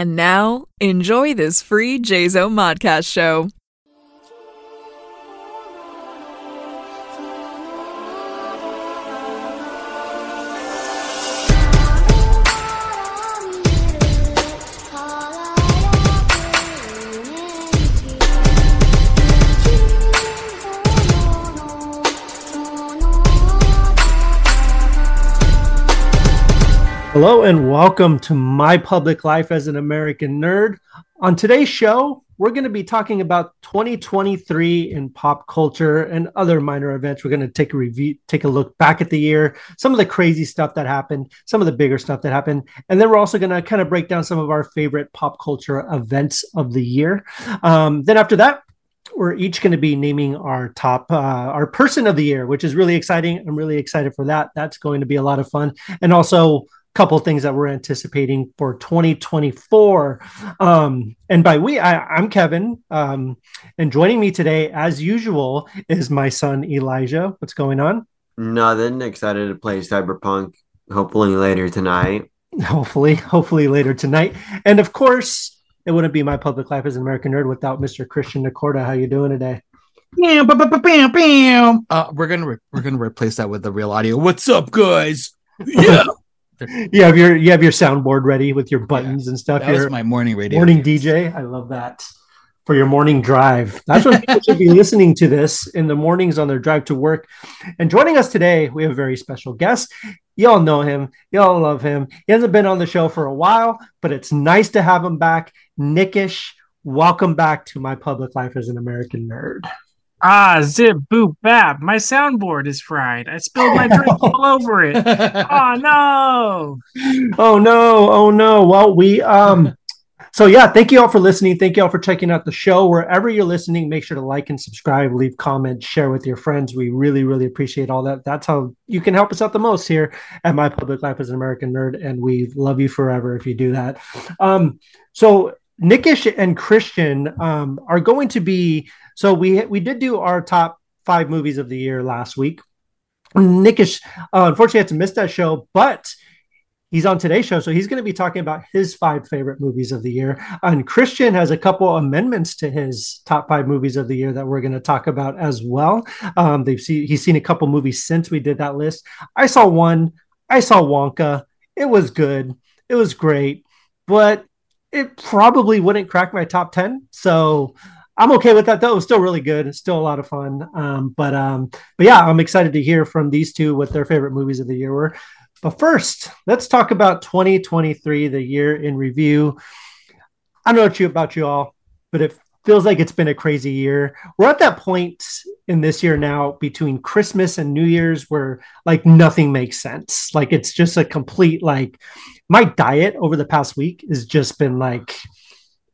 And now, enjoy this free JZO Modcast show. Hello and welcome to My Public Life as an American Nerd. On today's show, we're going to be talking about 2023 in pop culture and other minor events. We're going to take a review, take a look back at the year, some of the crazy stuff that happened, some of the bigger stuff that happened, and then we're also going to kind of break down some of our favorite pop culture events of the year. Um, then after that, we're each going to be naming our top uh, our person of the year which is really exciting i'm really excited for that that's going to be a lot of fun and also couple things that we're anticipating for 2024. Um, and by we, I, am Kevin. Um, and joining me today, as usual, is my son Elijah. What's going on? Nothing. Excited to play Cyberpunk. Hopefully later tonight. Hopefully, hopefully later tonight. And of course, it wouldn't be my public life as an American nerd without Mr. Christian Nacorda. How you doing today? Bam, bam, bam, bam, bam. Uh, we're gonna re- we're gonna replace that with the real audio. What's up, guys? Yeah. you have your you have your soundboard ready with your buttons yeah, and stuff. That your was my morning radio. Morning DJ. I love that for your morning drive. That's when people should be listening to this in the mornings on their drive to work. And joining us today, we have a very special guest. Y'all know him. Y'all love him. He hasn't been on the show for a while, but it's nice to have him back. Nickish, welcome back to my public life as an American nerd. Ah, zip, boop, bap. My soundboard is fried. I spilled my drink all over it. Oh no. Oh no. Oh no. Well, we um so yeah, thank you all for listening. Thank you all for checking out the show. Wherever you're listening, make sure to like and subscribe, leave comments, share with your friends. We really, really appreciate all that. That's how you can help us out the most here at My Public Life as an American Nerd, and we love you forever if you do that. Um, so Nickish and Christian um, are going to be so we we did do our top five movies of the year last week. Nickish uh, unfortunately had to miss that show, but he's on today's show, so he's going to be talking about his five favorite movies of the year. And Christian has a couple amendments to his top five movies of the year that we're going to talk about as well. Um, they've seen he's seen a couple movies since we did that list. I saw one. I saw Wonka. It was good. It was great, but it probably wouldn't crack my top ten. So I'm okay with that though. It was still really good. It's still a lot of fun. Um, but um, but yeah, I'm excited to hear from these two what their favorite movies of the year were. But first, let's talk about 2023, the year in review. I don't know what you about you all, but it feels like it's been a crazy year. We're at that point in this year now between Christmas and New Year's where like nothing makes sense. Like it's just a complete like my diet over the past week has just been like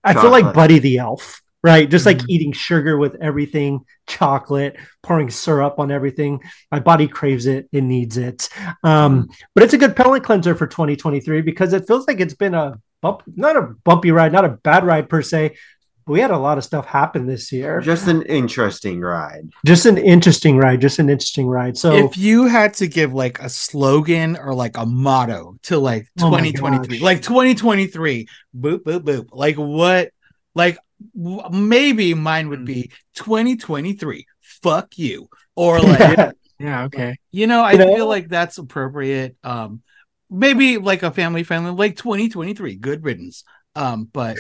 I feel like Buddy the Elf right? Just like mm-hmm. eating sugar with everything, chocolate, pouring syrup on everything. My body craves it, it needs it. Um, mm-hmm. but it's a good palate cleanser for 2023 because it feels like it's been a bump, not a bumpy ride, not a bad ride per se. But we had a lot of stuff happen this year. Just an interesting ride. Just an interesting ride. Just an interesting ride. So, if you had to give like a slogan or like a motto to like 2023, oh like 2023, boop, boop, boop, like what like maybe mine would be 2023 fuck you or like yeah, yeah okay you know i you know? feel like that's appropriate um maybe like a family friendly like 2023 good riddance um but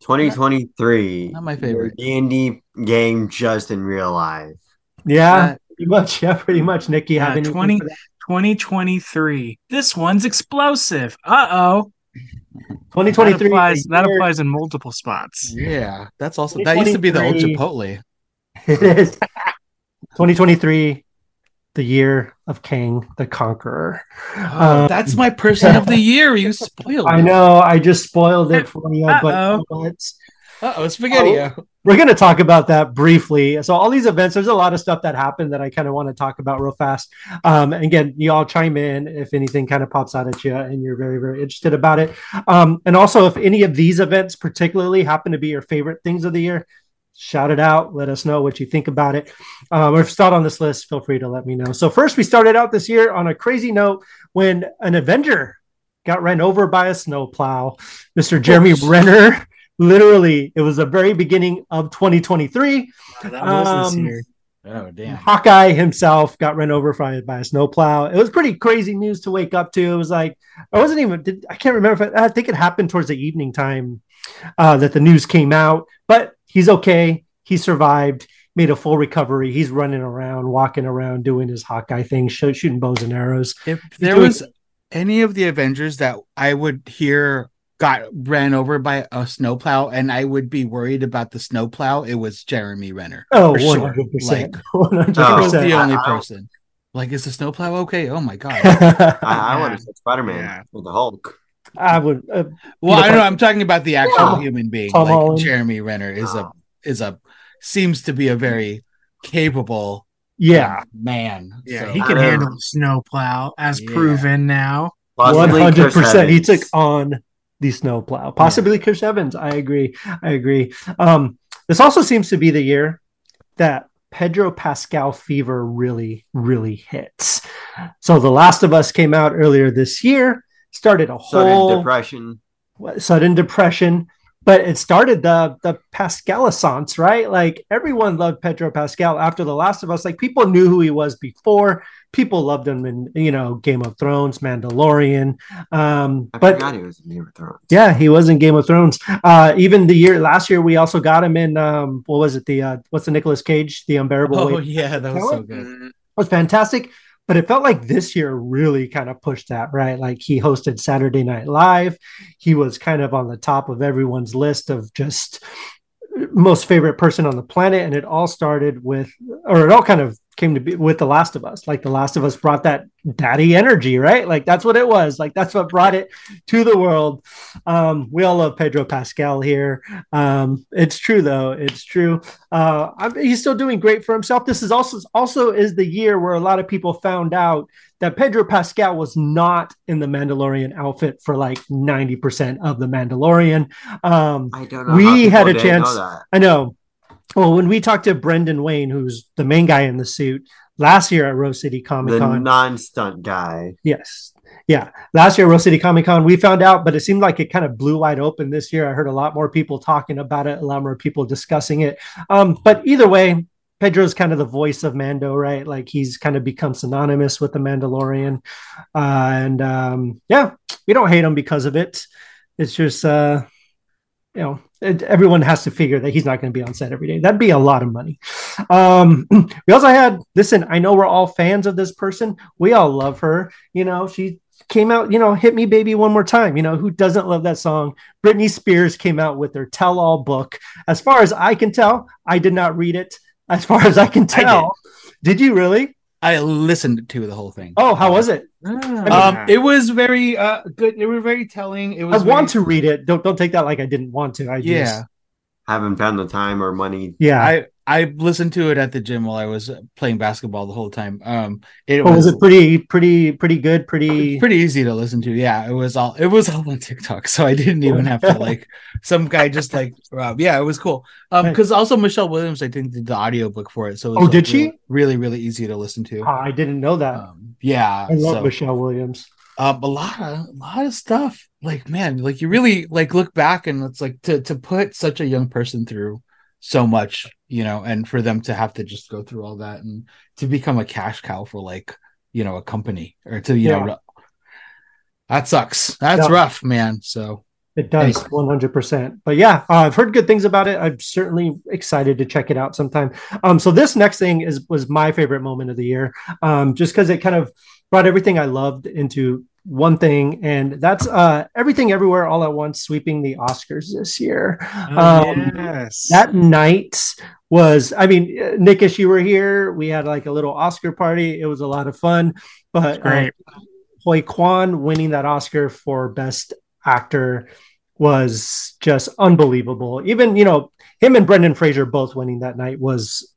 2023 not my favorite. d&d game just in real life. Yeah uh, pretty much yeah pretty much nikki yeah, 20 2023 this one's explosive. Uh-oh. 2023 that applies, that applies, in multiple spots. Yeah, that's also that used to be the old Chipotle. It is 2023, the year of Kang the Conqueror. Oh, um, that's my person of the year. You spoiled. I know. I just spoiled it for you, Uh-oh. but oh, spaghetti. We're going to talk about that briefly. So, all these events, there's a lot of stuff that happened that I kind of want to talk about real fast. Um, again, you all chime in if anything kind of pops out at you and you're very, very interested about it. Um, and also, if any of these events particularly happen to be your favorite things of the year, shout it out. Let us know what you think about it. Um, or if it's not on this list, feel free to let me know. So, first, we started out this year on a crazy note when an Avenger got ran over by a snowplow. Mr. Jeremy Renner, literally, it was the very beginning of 2023. That was this Um, year. Oh damn. Hawkeye himself got run over by, by a snowplow. It was pretty crazy news to wake up to. It was like I wasn't even. Did, I can't remember. If it, I think it happened towards the evening time uh, that the news came out. But he's okay. He survived. Made a full recovery. He's running around, walking around, doing his Hawkeye thing, sh- shooting bows and arrows. If there doing- was any of the Avengers that I would hear got ran over by a snowplow and I would be worried about the snowplow, it was Jeremy Renner. Oh, For sure. 100%. Oh, He was the only I- I- person. Like, is the snowplow okay? Oh my god. I, I want Yeah. to see Spider Man Yeah. with the Hulk. I would. Uh, Well, I don't know. I'm talking about the actual Tom- human being. Tom like Holland. Jeremy Renner is a is a seems to be a very capable yeah, uh, man. Yeah, So- he can I handle a snowplow, as Yeah. proven now. One hundred percent. He took on the snowplow. Possibly Chris Evans. I agree. I agree. Um, this also seems to be the year that Pedro Pascal fever really, really hits. So, The Last of Us came out earlier this year. Started a whole sudden whole depression. sudden depression, but it started the the Pascalisance, right? Like everyone loved Pedro Pascal after The Last of Us. Like people knew who he was before. People loved him in you know Game of Thrones, Mandalorian. Um, I but forgot he was in Game of Thrones. yeah, he was in Game of Thrones. Uh, even the year last year, we also got him in um, what was it? The uh, what's the Nicolas Cage, The Unbearable Oh Weight yeah, that was so good. Mm, was fantastic. But it felt like this year really kind of pushed that, right? Like he hosted Saturday Night Live. He was kind of on the top of everyone's list of just most favorite person on the planet. And it all started with, or it all kind of came to be with The Last of Us. Like The Last of Us brought that daddy energy, right? Like that's what it was. Like that's what brought it to the world. Um, we all love Pedro Pascal here. Um, it's true though. It's true. Uh, I'm, he's still doing great for himself. This is also also is the year where a lot of people found out that Pedro Pascal was not in the Mandalorian outfit for like 90% of the Mandalorian. Um, I don't know. We had a chance- Know. I know. Well, when we talked to Brendan Wayne, who's the main guy in the suit last year at Rose City Comic Con, The non-stunt guy. Yes. Yeah. Last year, at Rose City Comic Con, we found out, but it seemed like it kind of blew wide open this year. I heard a lot more people talking about it, a lot more people discussing it. Um, but either way, Pedro's kind of the voice of Mando, right? Like he's kind of become synonymous with the Mandalorian. Uh, and um, yeah, we don't hate him because of it. It's just, uh, you know, everyone has to figure that he's not going to be on set every day. That'd be a lot of money. Um, we also had, listen, I know we're all fans of this person. We all love her. You know, she came out, you know, hit me baby one more time. You know, who doesn't love that song? Britney Spears came out with her tell all book. As far as I can tell, I did not read it. As far as I can I did. tell, did. you really? I listened to the whole thing. Oh, how was it? Ah. Um, it was very uh good. It was very telling. It was. I was want to read it. Don't don't take that like I didn't want to. I just, Haven't found the time or money. yeah. I I listened to it at the gym while I was playing basketball the whole time. Um, it was, was it pretty pretty pretty good? Pretty pretty easy to listen to. Yeah, it was all it was all on TikTok, so I didn't even have to like some guy just like uh, yeah, it was cool. Um, because also Michelle Williams, I think, did the audiobook for it, so it was Oh, did she? Really, really, really easy to listen to. Oh, I didn't know that. Um, yeah, I love so- Michelle Williams. um, a lot of a lot of stuff. Like man, like you really like look back and it's like to to put such a young person through so much, you know, and for them to have to just go through all that and to become a cash cow for like you know a company or to you Yeah. know that sucks. That's Yeah. rough, man. So It does Anyway. one hundred percent. But yeah, uh, I've heard good things about it. I'm certainly excited to check it out sometime. Um, so this next thing is was my favorite moment of the year, um, just because it kind of brought everything I loved into one thing, and that's uh, everything everywhere all at once, sweeping the Oscars this year. Oh, Um, yes. that night was i mean uh, nick as you were here we had like a little oscar party it was a lot of fun but great. Huy Kwan winning that oscar for best actor was just unbelievable even you know him and brendan fraser both winning that night was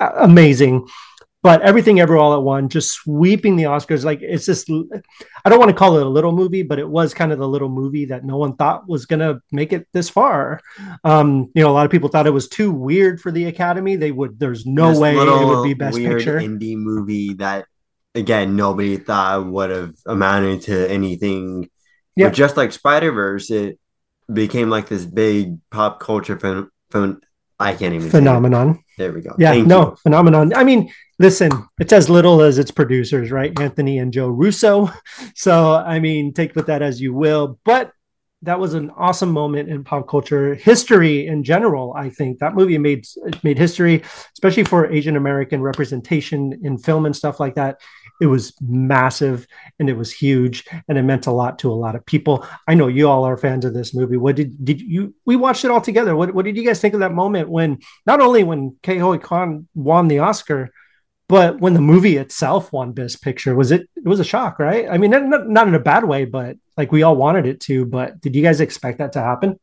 uh, amazing but everything ever all at one just sweeping the oscars. Like it's just i don't want to call it a little movie but it was kind of the little movie that no one thought was going to make it this far. Um you know a lot of people thought it was too weird for the academy. They would there's no This way it would be best weird picture. indie movie that again nobody thought would have amounted to anything. Yeah. But just like Spider Verse, it became like this big pop culture phen- phen- I can't even phenomenon. There we go. Yeah, Thank no you. phenomenon. I mean, listen, it's as little as its producers, right? Anthony and Joe Russo. So, I mean, take with that as you will. But that was an awesome moment in pop culture history in general. I think that movie made made history, especially for Asian American representation in film and stuff like that. It was massive and it was huge and it meant a lot to a lot of people. I know you all are fans of this movie. What did did you? We watched it all together. What what did you guys think of that moment when not only when Ke Huy Kwan won the Oscar, but when the movie itself won Best Picture? Was it it was a shock, right? I mean, not, not in a bad way, but like we all wanted it to. But did you guys expect that to happen?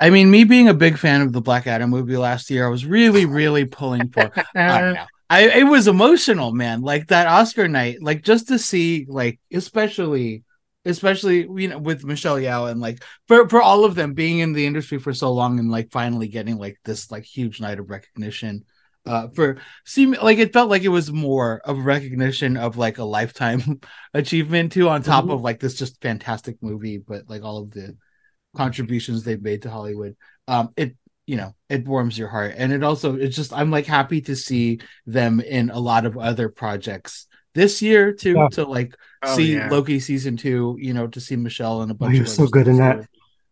I mean, me being a big fan of the Black Adam movie last year, I was really, really pulling for. I don't know. I it was emotional, man. Like that Oscar night, like just to see, like especially, especially you know with Michelle Yeoh and like for for all of them being in the industry for so long and like finally getting like this like huge night of recognition. Uh, for seem like it felt like it was more of recognition of like a lifetime achievement too, on top Mhm. of like this just fantastic movie, but like all of the contributions they've made to Hollywood. Um, it you know it warms your heart, and it also it's just I'm like happy to see them in a lot of other projects this year too. Yeah. To like Oh, see yeah. Loki season two, you know, to see Michelle and a bunch he of was so good in that. too.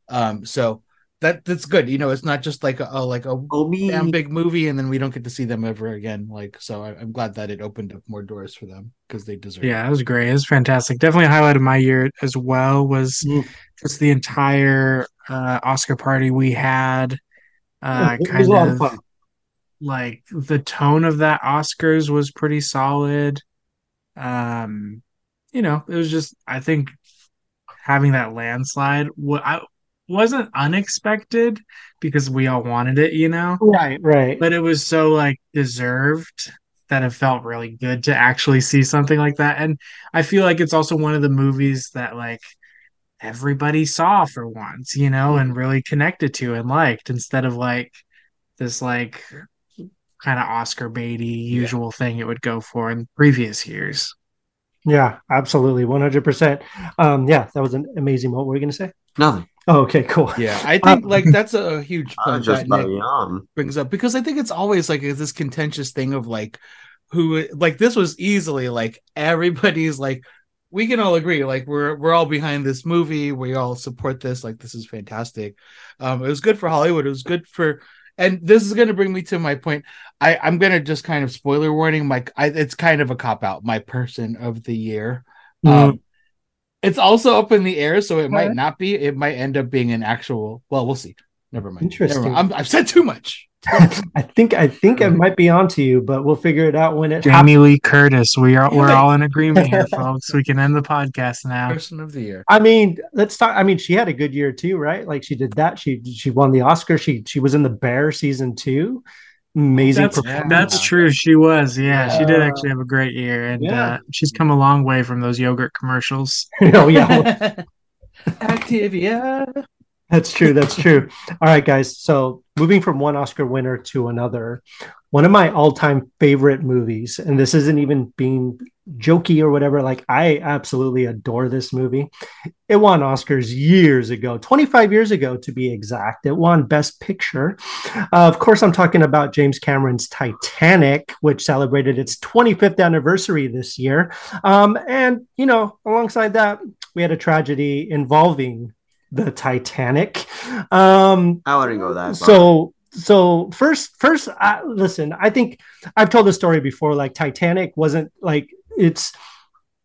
Um, so that that's good. You know, it's not just like a, a like a Oh, damn big movie, and then we don't get to see them ever again. Like, so I, I'm glad that it opened up more doors for them because they deserve. Yeah, it. it was great. It was fantastic. Definitely a highlight of my year as well was Mm. just the entire uh, Oscar party we had. Uh, it kind of of like the tone of that Oscars was pretty solid. Um, you know, it was just I think having that landslide what I wasn't unexpected because we all wanted it, you know, Right, right. but it was so like deserved that it felt really good to actually see something like that. And I feel like it's also one of the movies that like everybody saw for once, you know, and really connected to and liked instead of like this like kind of Oscar baity usual thing it would go for in previous years. Yeah, absolutely, one hundred percent. Um, yeah, that was an amazing moment. What were you going to say? Nothing. Oh, okay, cool. Yeah, I think like that's a huge point just that Nick brings up because I think it's always like this contentious thing of like who like this was easily like everybody's like we can all agree like we're we're all behind this movie. We all support this. Like this is fantastic. Um it was good for hollywood. It was good for and this is going to bring me to my point. I i'm going to just kind of spoiler warning my I, it's kind of a cop out my person of the year. Mm, um it's also up in the air so it might Okay. not be. It might end up being an actual well we'll see. Never mind. Interesting. Never mind. I'm, i've said too much I think I think I might be onto you, but we'll figure it out when it happens. Jamie Lee Curtis, we are we're all in agreement here, folks. We can end the podcast now. person of the year I mean, let's talk. I mean, she had a good year too, right? Like she did that. She she won the Oscar. She she was in the Bear season two. Amazing. That's performance. that's true. She was, yeah. She did actually have a great year, and yeah. uh, she's come a long way from those yogurt commercials. oh yeah, Activia. That's true. That's true. All right, guys. So moving from one Oscar winner to another, one of my all-time favorite movies, and this isn't even being jokey or whatever. Like I absolutely adore this movie. It won Oscars years ago, 25 years ago to be exact. It won Best Picture. Uh, of course, I'm talking about James Cameron's Titanic, which celebrated its 25th anniversary this year. Um, and you know, alongside that, we had a tragedy involving the Titanic. Um, I wouldn't go that far. so so first first uh, listen i think i've told this story before like titanic wasn't like it's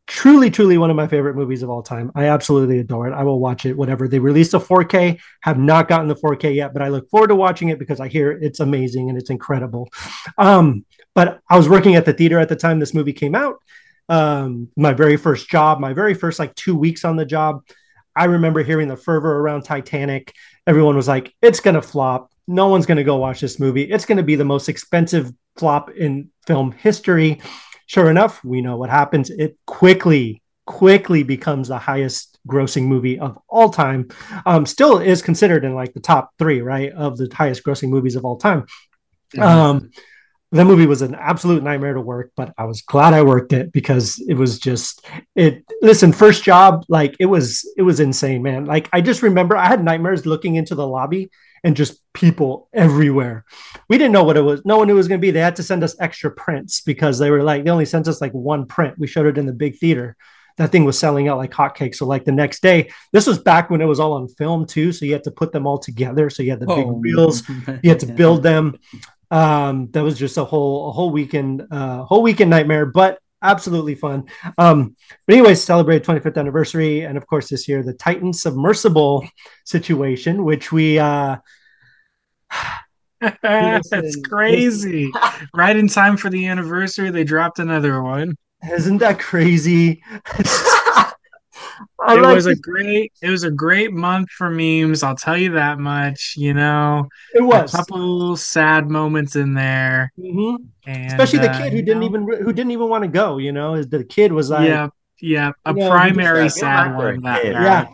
truly truly one of my favorite movies of all time. I absolutely adore it. I will watch it whatever they released a 4k have not gotten the 4k yet but i look forward to watching it because i hear it's amazing and it's incredible. Um but i was working at the theater at the time this movie came out. Um my very first job my very first like two weeks on the job i remember hearing the fervor around titanic everyone was like it's gonna flop no one's going to go watch this movie. It's going to be the most expensive flop in film history. Sure enough, we know what happens. It quickly, quickly becomes the highest grossing movie of all time. Um, still is considered in like the top three, right, of the highest grossing movies of all time. Um, that movie was an absolute nightmare to work, but I was glad I worked it because it was just it. Listen, first job, like it was, it was insane, man. Like I just remember I had nightmares looking into the lobby and just people everywhere. We didn't know what it was. No one knew it was going to be. They had to send us extra prints because they were like they only sent us like one print. We showed it in the big theater. That thing was selling out like hotcakes. So like the next day, this was back when it was all on film too. So you had to put them all together. So you had the big Oh, reels you had to build them. Um, that was just a whole a whole weekend, uh, whole weekend nightmare, but absolutely fun. Um, but anyways, celebrated 25th anniversary, and of course this year the Titan submersible situation, which we uh, That's crazy. right in time for the anniversary, they dropped another one. isn't that crazy? I it like was a great it was a great month for memes, I'll tell you that much, you know. it was A couple sad moments in there. Mhm. And especially the uh, kid who didn't know, even who didn't even want to go. You know, the kid was like, Yeah, yeah. A you know, primary uh, sad feel one that they're a kid. guy. yeah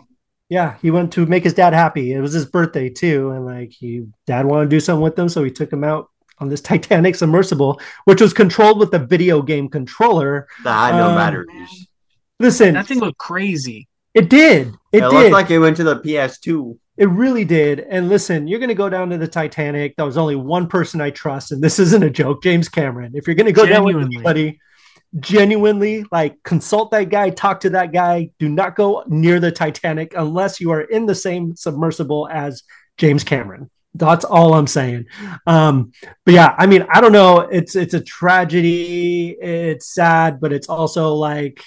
yeah he went to make his dad happy it was his birthday too and like he dad wanted to do something with him so he took him out on this titanic submersible which was controlled with a video game controller That had no Um, batteries. Listen. That thing looked crazy. it did. It, It, did. looked like it went to the PS2. it really did. And listen you're going to go down to the titanic. There was only one person i trust and this isn't a joke james cameron. If you're going to go down with Genuinely. anybody genuinely like consult that guy talk to that guy. Do not go near the titanic unless you are in the same submersible as james cameron. That's all i'm saying. Um but yeah i mean i don't know. It's it's a tragedy. It's sad but it's also like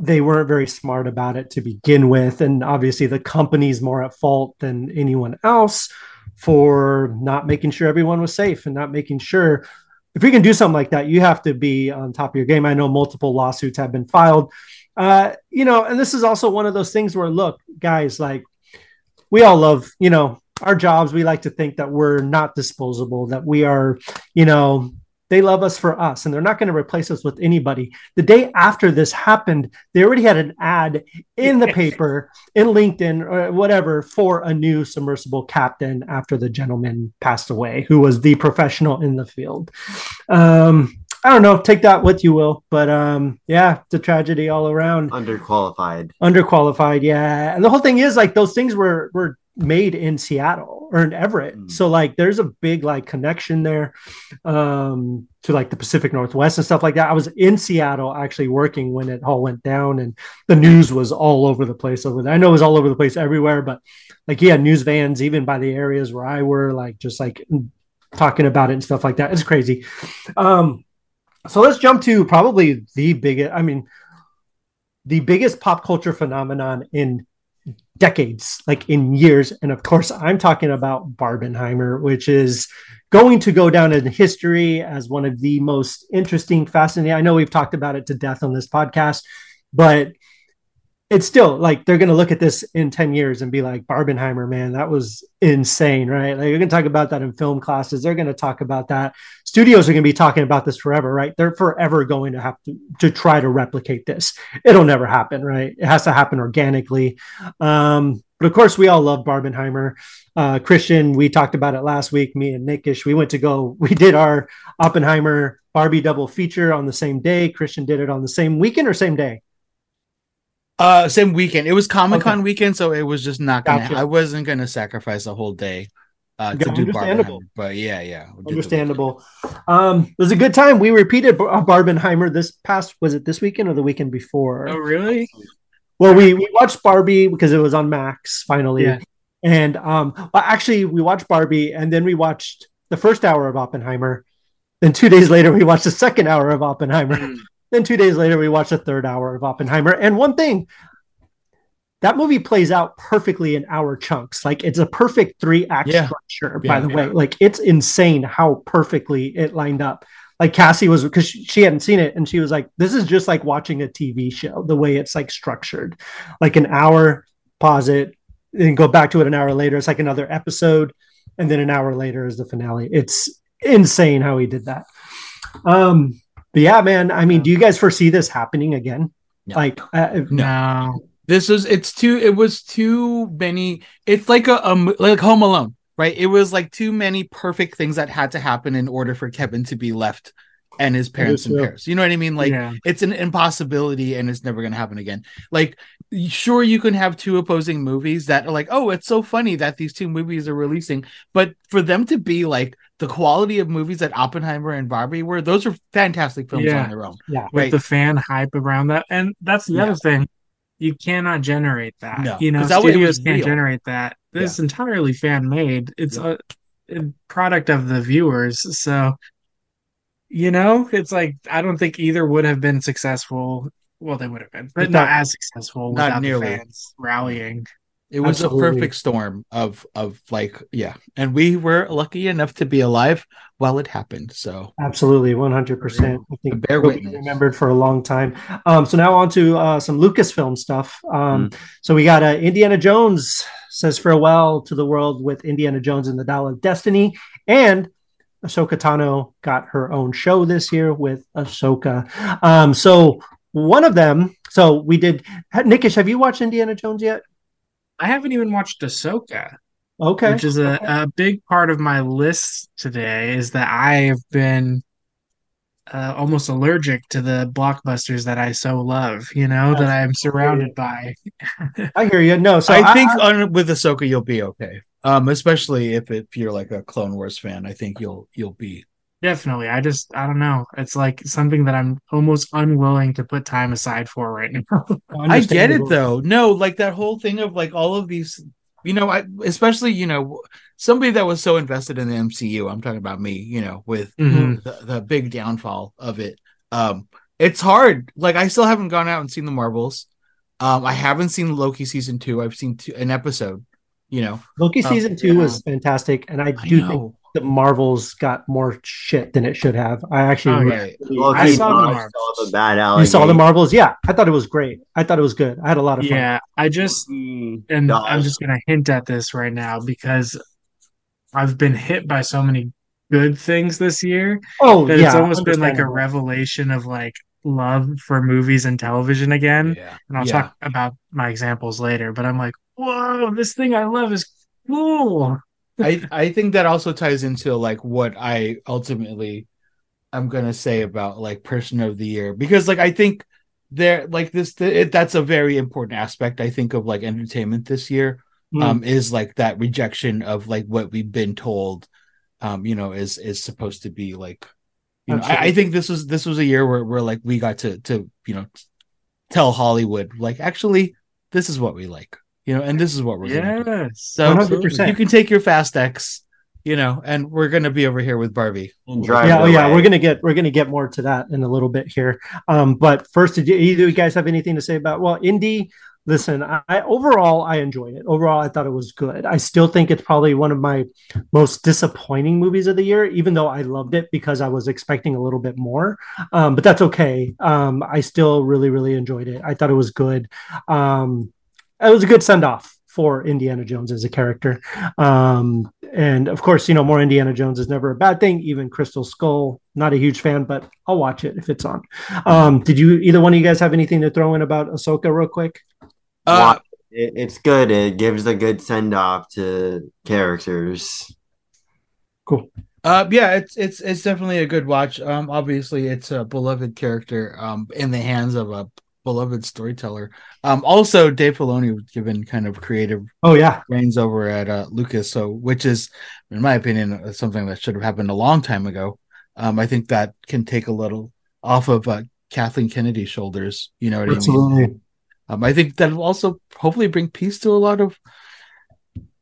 they weren't very smart about it to begin with and obviously the company's more at fault than anyone else for not making sure everyone was safe and not making sure if we can do something like that, you have to be on top of your game. I know multiple lawsuits have been filed. Uh, you know, and this is also one of those things where, look, guys, like we all love, you know, our jobs. We like to think that we're not disposable, that we are, you know, they love us for us and they're not going to replace us with anybody. The day after this happened, they already had an ad in the paper, in LinkedIn or whatever, for a new submersible captain after the gentleman passed away, who was the professional in the field. Um, I don't know, take that what you will, but um, yeah, it's a tragedy all around Underqualified. underqualified yeah and the whole thing is like those things were were made in seattle or in everett. Mm. so like there's a big like connection there um to like the pacific northwest and stuff like that. I was in seattle actually working when it all went down and the news was all over the place over there. I know it was all over the place everywhere but like yeah news vans even by the areas where i were like just like talking about it and stuff like that. It's crazy. Um so let's jump to probably the biggest i mean the biggest pop culture phenomenon in decades, like in years. And of course, I'm talking about Barbenheimer, which is going to go down in history as one of the most interesting, fascinating. I know we've talked about it to death on this podcast, but it's still like they're going to look at this in 10 years and be like, Barbenheimer, man, that was insane, right? Like, you're going to talk about that in film classes. They're going to talk about that. Studios are going to be talking about this forever, right? They're forever going to have to, to try to replicate this. It'll never happen, right? It has to happen organically. Um, but of course, we all love Barbenheimer. Uh, Christian, we talked about it last week. Me and Nickish, we went to go. We did our Oppenheimer Barbie double feature on the same day. Christian did it on the same weekend or same day. Uh, same weekend. It was Comic Con weekend, so it was just not gonna. Gotcha. I wasn't gonna sacrifice a whole day uh, to Yeah, do understandable. Barbenheimer. But yeah, yeah, we did the Understandable. Um, it was a good time. We repeated Bar- uh, Barbenheimer this past. Was it this weekend or the weekend before? Oh, really? Well, we we watched Barbie because it was on Max finally, Yeah. and um, well, actually we watched Barbie and then we watched the first hour of Oppenheimer. Then two days later we watched the second hour of Oppenheimer. Mm. Then two days later we watched the third hour of Oppenheimer. And one thing, that movie plays out perfectly in hour chunks. Like it's a perfect three act Yeah. structure. Yeah. By the way, like it's insane how perfectly it lined up. Like Cassie was because she, she hadn't seen it and she was like, "This is just like watching a TV show. The way it's like structured, like an hour, pause it, then go back to it an hour later. It's like another episode, and then an hour later is the finale. It's insane how he did that. Um, but yeah, man. I mean, do you guys foresee this happening again? No. Like, uh, No. This is it's too it was too many it's like a, a like Home Alone. right? It was like too many perfect things that had to happen in order for Kevin to be left and his parents in. Paris. You know what I mean? Like yeah. it's an impossibility and it's never going to happen again. Like, sure, you can have two opposing movies that are like, oh, it's so funny that these two movies are releasing, but for them to be like the quality of movies that Oppenheimer and Barbie were, those are fantastic films Yeah. on their own. Yeah. with the fan hype around that. And that's the Yeah. other thing. You cannot generate that. No, you know, that studios can't real. generate that. This is entirely fan made. It's a product of the viewers. So, you know, it's like I don't think either would have been successful. Well, they would have been, but You not thought- as successful Not without nearly. the fans rallying. It was Absolutely. a perfect storm of of like yeah, and we were lucky enough to be alive while it happened. So Absolutely, one hundred percent. I think Bear it'll be witness. remembered for a long time. Um, so now on to uh, some Lucasfilm stuff. Um, So we got uh, Indiana Jones says farewell to the world with Indiana Jones and the Dial of Destiny, and Ahsoka Tano got her own show this year with Ahsoka. Um, so one of them. So we did. Nickish, have you watched Indiana Jones yet? I haven't even watched Ahsoka. Okay, which is a, a big part of my list today is that I have been uh, almost allergic to the blockbusters that I so love, you know, that I'm surrounded by. I hear you. No, so I think on, with Ahsoka you'll be okay. Um, especially if if you're like a Clone Wars fan, I think you'll you'll be. Definitely. I just, I don't know. It's like something that I'm almost unwilling to put time aside for right now. I get it though. No, like that whole thing of like all of these, you know, I especially you know somebody that was so invested in the MCU. I'm talking about me, you know, with Mhm. the, the big downfall of it. Um, it's hard. Like I still haven't gone out and seen the Marvels. Um, I haven't seen Loki season two. I've seen two, an episode. You know, Loki Oh, season two yeah. was fantastic, and I I do think know. the Marvels got more shit than it should have. I actually, Oh, really- Right. Loki, I saw the I Marvels. saw the bad you saw the Marvels. Yeah, I thought it was great. I thought it was good. I had a lot of fun. Yeah, I just, mm, and dies. I'm just going to hint at this right now because I've been hit by so many good things this year Oh that yeah, it's almost been like a revelation of like love for movies and television again. yeah, And I'll Yeah. talk about my examples later, but I'm like, whoa, this thing I love is cool. I I think that also ties into like what I ultimately I'm gonna say about like person of the year. Because like I think there like this it, that's a very important aspect I think of like entertainment this year Mm. um is like that rejection of like what we've been told um you know is is supposed to be like you know I, I think this was this was a year where where like we got to to you know tell Hollywood like actually this is what we like you know and this is what we're gonna do. Yes. So 100%. you can take your Fast X, you know, and we're gonna be over here with Barbie. And drive yeah, oh yeah, we're gonna get we're gonna get more to that in a little bit here. Um, but first, did you, either of you guys have anything to say about? Well, Indy. Listen, I, I overall I enjoyed it. Overall, I thought it was good. I still think it's probably one of my most disappointing movies of the year, even though I loved it because I was expecting a little bit more. Um, but that's okay. Um, I still really really enjoyed it. I thought it was good. Um, it was a good send off for Indiana Jones as a character. Um, and of course, you know, more Indiana Jones is never a bad thing. Even Crystal Skull, not a huge fan, but I'll watch it if it's on. Um, did you either one of you guys have anything to throw in about Ahsoka real quick? Uh, Watch it. It's good. It gives a good send off to characters. Cool. uh, yeah, it's it's it's definitely a good watch. Um, obviously, it's a beloved character, um, in the hands of a beloved storyteller. Um, also, Dave Filoni was given kind of creative Oh yeah, reins over at uh, Lucas, so which is, in my opinion, uh, something that should have happened a long time ago. Um, I think that can take a little off of uh, Kathleen Kennedy's shoulders. You know what I mean? absolutely. Um, I think that will also hopefully bring peace to a lot of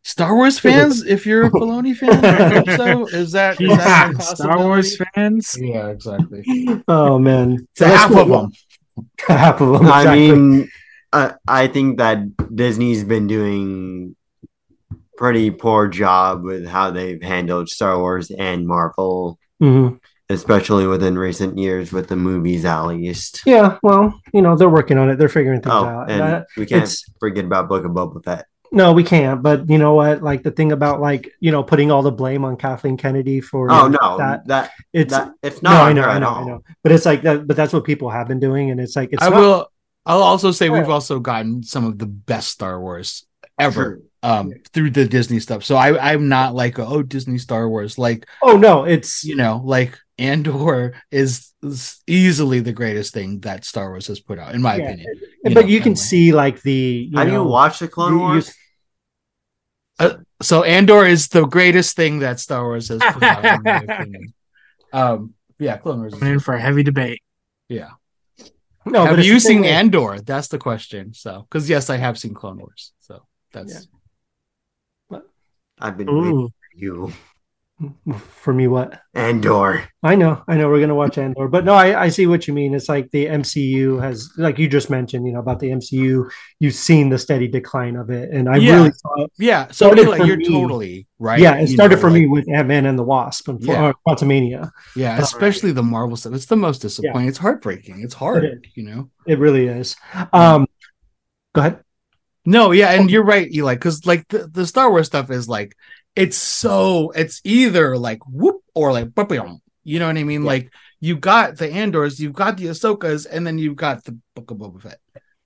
Star Wars fans. if you're a Filoni fan, I hope so. Is that, is that Star Wars fans. Yeah, exactly. Oh man, So half of them. half of them. I mean, I, I think that Disney's been doing pretty poor job with how they've handled Star Wars and Marvel, Mhm. especially within recent years with the movies, at least. yeah. Well, you know, they're working on it. They're figuring things Oh, out. and Uh, we can't forget about Book of Boba Fett. No, we can't. But you know what? Like the thing about like you know putting all the blame on Kathleen Kennedy for Oh no, that that, it's that it's no, not I know, I know. I know. But it's like that. But that's what people have been doing, and it's like it's I not- will. I'll also say we've also gotten some of the best Star Wars ever. Sure. um through the Disney stuff. So I I'm not like oh Disney Star Wars like Oh no, it's you know like Andor is, is easily the greatest thing that Star Wars has put out in my Yeah, opinion. but know, you can and, like- see like the you Have know, you watched the Clone you- Wars? So Andor is the greatest thing that Star Wars has put out in my opinion. Um yeah, Clone Wars. is- Coming in for a heavy debate. yeah. no, but have it's you the seen way- Andor? That's the question. So, because yes, I have seen Clone Wars. So that's I've been waiting for you. For me? What Andor. I know, I know, we're gonna watch Andor, but no, I, I see what you mean. It's like the MCU has, like you just mentioned, you know, about the MCU. You've seen the steady decline of it, and I Yeah. really saw it. yeah. So Started Mila, for you're me- totally right. yeah, it You started know, for me with Ant Man and the Wasp and Yeah. uh, Quantumania. Yeah, especially the Marvel stuff. It's the most disappointing. It's heartbreaking. It's hard. You know. It really is. Um, go ahead. No, yeah, and you're right, Eli, because like the, the Star Wars stuff is like it's so it's either like whoop or like ba-bam. you know what I mean? Yeah. Like you got the Andors, you've got the Ahsokas, and then you've got the Book of Boba Fett.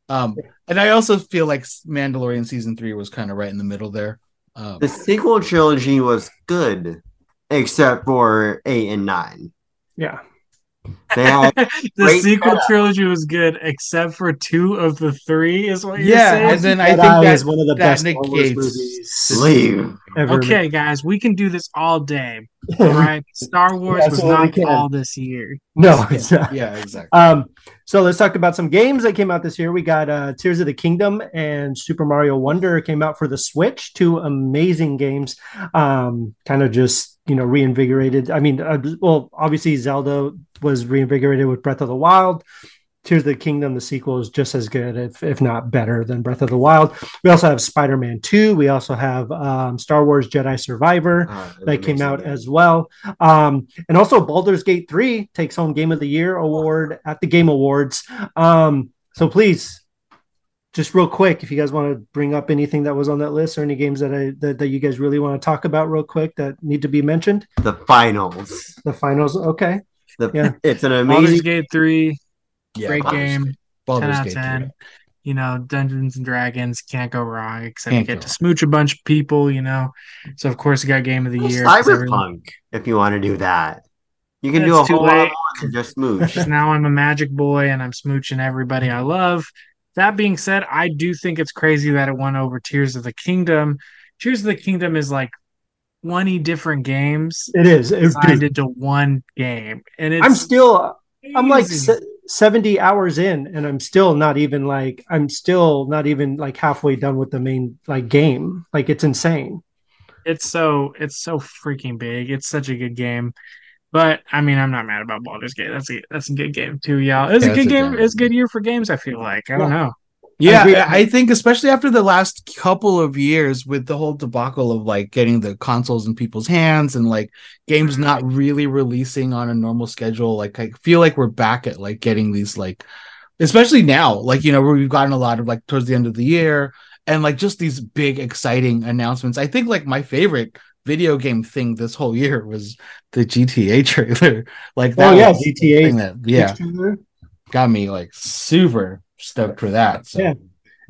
Um, and I also feel like Mandalorian season three was kind of right in the middle there. Um, The sequel trilogy was good, except for eight and nine. Yeah, They had the sequel setup. trilogy was good, except for two of the three. Is what you're yeah, saying? and then I think that is one of the best Star Wars negates movies leave. ever. okay, guys, we can do this all day. All right, Star Wars was not all this year. no, it's not. yeah, exactly. Um, so let's talk about some games that came out this year. We got uh, Tears of the Kingdom and Super Mario Wonder came out for the Switch. Two amazing games. Um, kind of just you know reinvigorated. I mean, uh, well, obviously Zelda was reinvigorated with Breath of the Wild. Tears of the Kingdom, the sequel is just as good, if if not better, than Breath of the Wild. We also have Spider Man Two. We also have um, Star Wars Jedi Survivor Uh, that came out as well. Um, and also Baldur's Gate 3 takes home Game of the Year award at the Game Awards. Um, so please, just real quick, if you guys want to bring up anything that was on that list or any games that I that, that you guys really want to talk about real quick that need to be mentioned. the finals. The finals, okay. The, Yeah. It's an amazing Baldur's amazing. Gate three, Yeah, great Baldur's game. Baldur's 10 out of Gate 10. three. You know, Dungeons and Dragons can't go wrong, except Can't you get to smooch a bunch of people. You know, so of course you got Game of the Year. 'cause everyone- Cyberpunk, if you want to do that. You can do It's a too whole lot late. more than just smooch. now I'm a magic boy and I'm smooching everybody I love. That being said, I do think it's crazy that it won over Tears of the Kingdom. Tears of the Kingdom is like 20 different games It is. It- designed into one game. And it's I'm still I'm like se- 70 hours in and I'm still not even like I'm still not even like halfway done with the main like game. Like it's insane. it's so it's so freaking big. It's such a good game. But I mean, I'm not mad about Baldur's Gate. That's a that's a good game too, y'all. It's Yeah, a good a game. good It's a good year for games. I feel like I don't know. Yeah, agree. I, I think especially after the last couple of years with the whole debacle of like getting the consoles in people's hands and like games not really releasing on a normal schedule, like I feel like we're back at like getting these like especially now, like you know, where we've gotten a lot of like towards the end of the year and like just these big exciting announcements. I think like my favorite video game thing this whole year was the GTA trailer. Like that Oh, yeah, GTA thing that yeah got me like super stoked for that. So Yeah.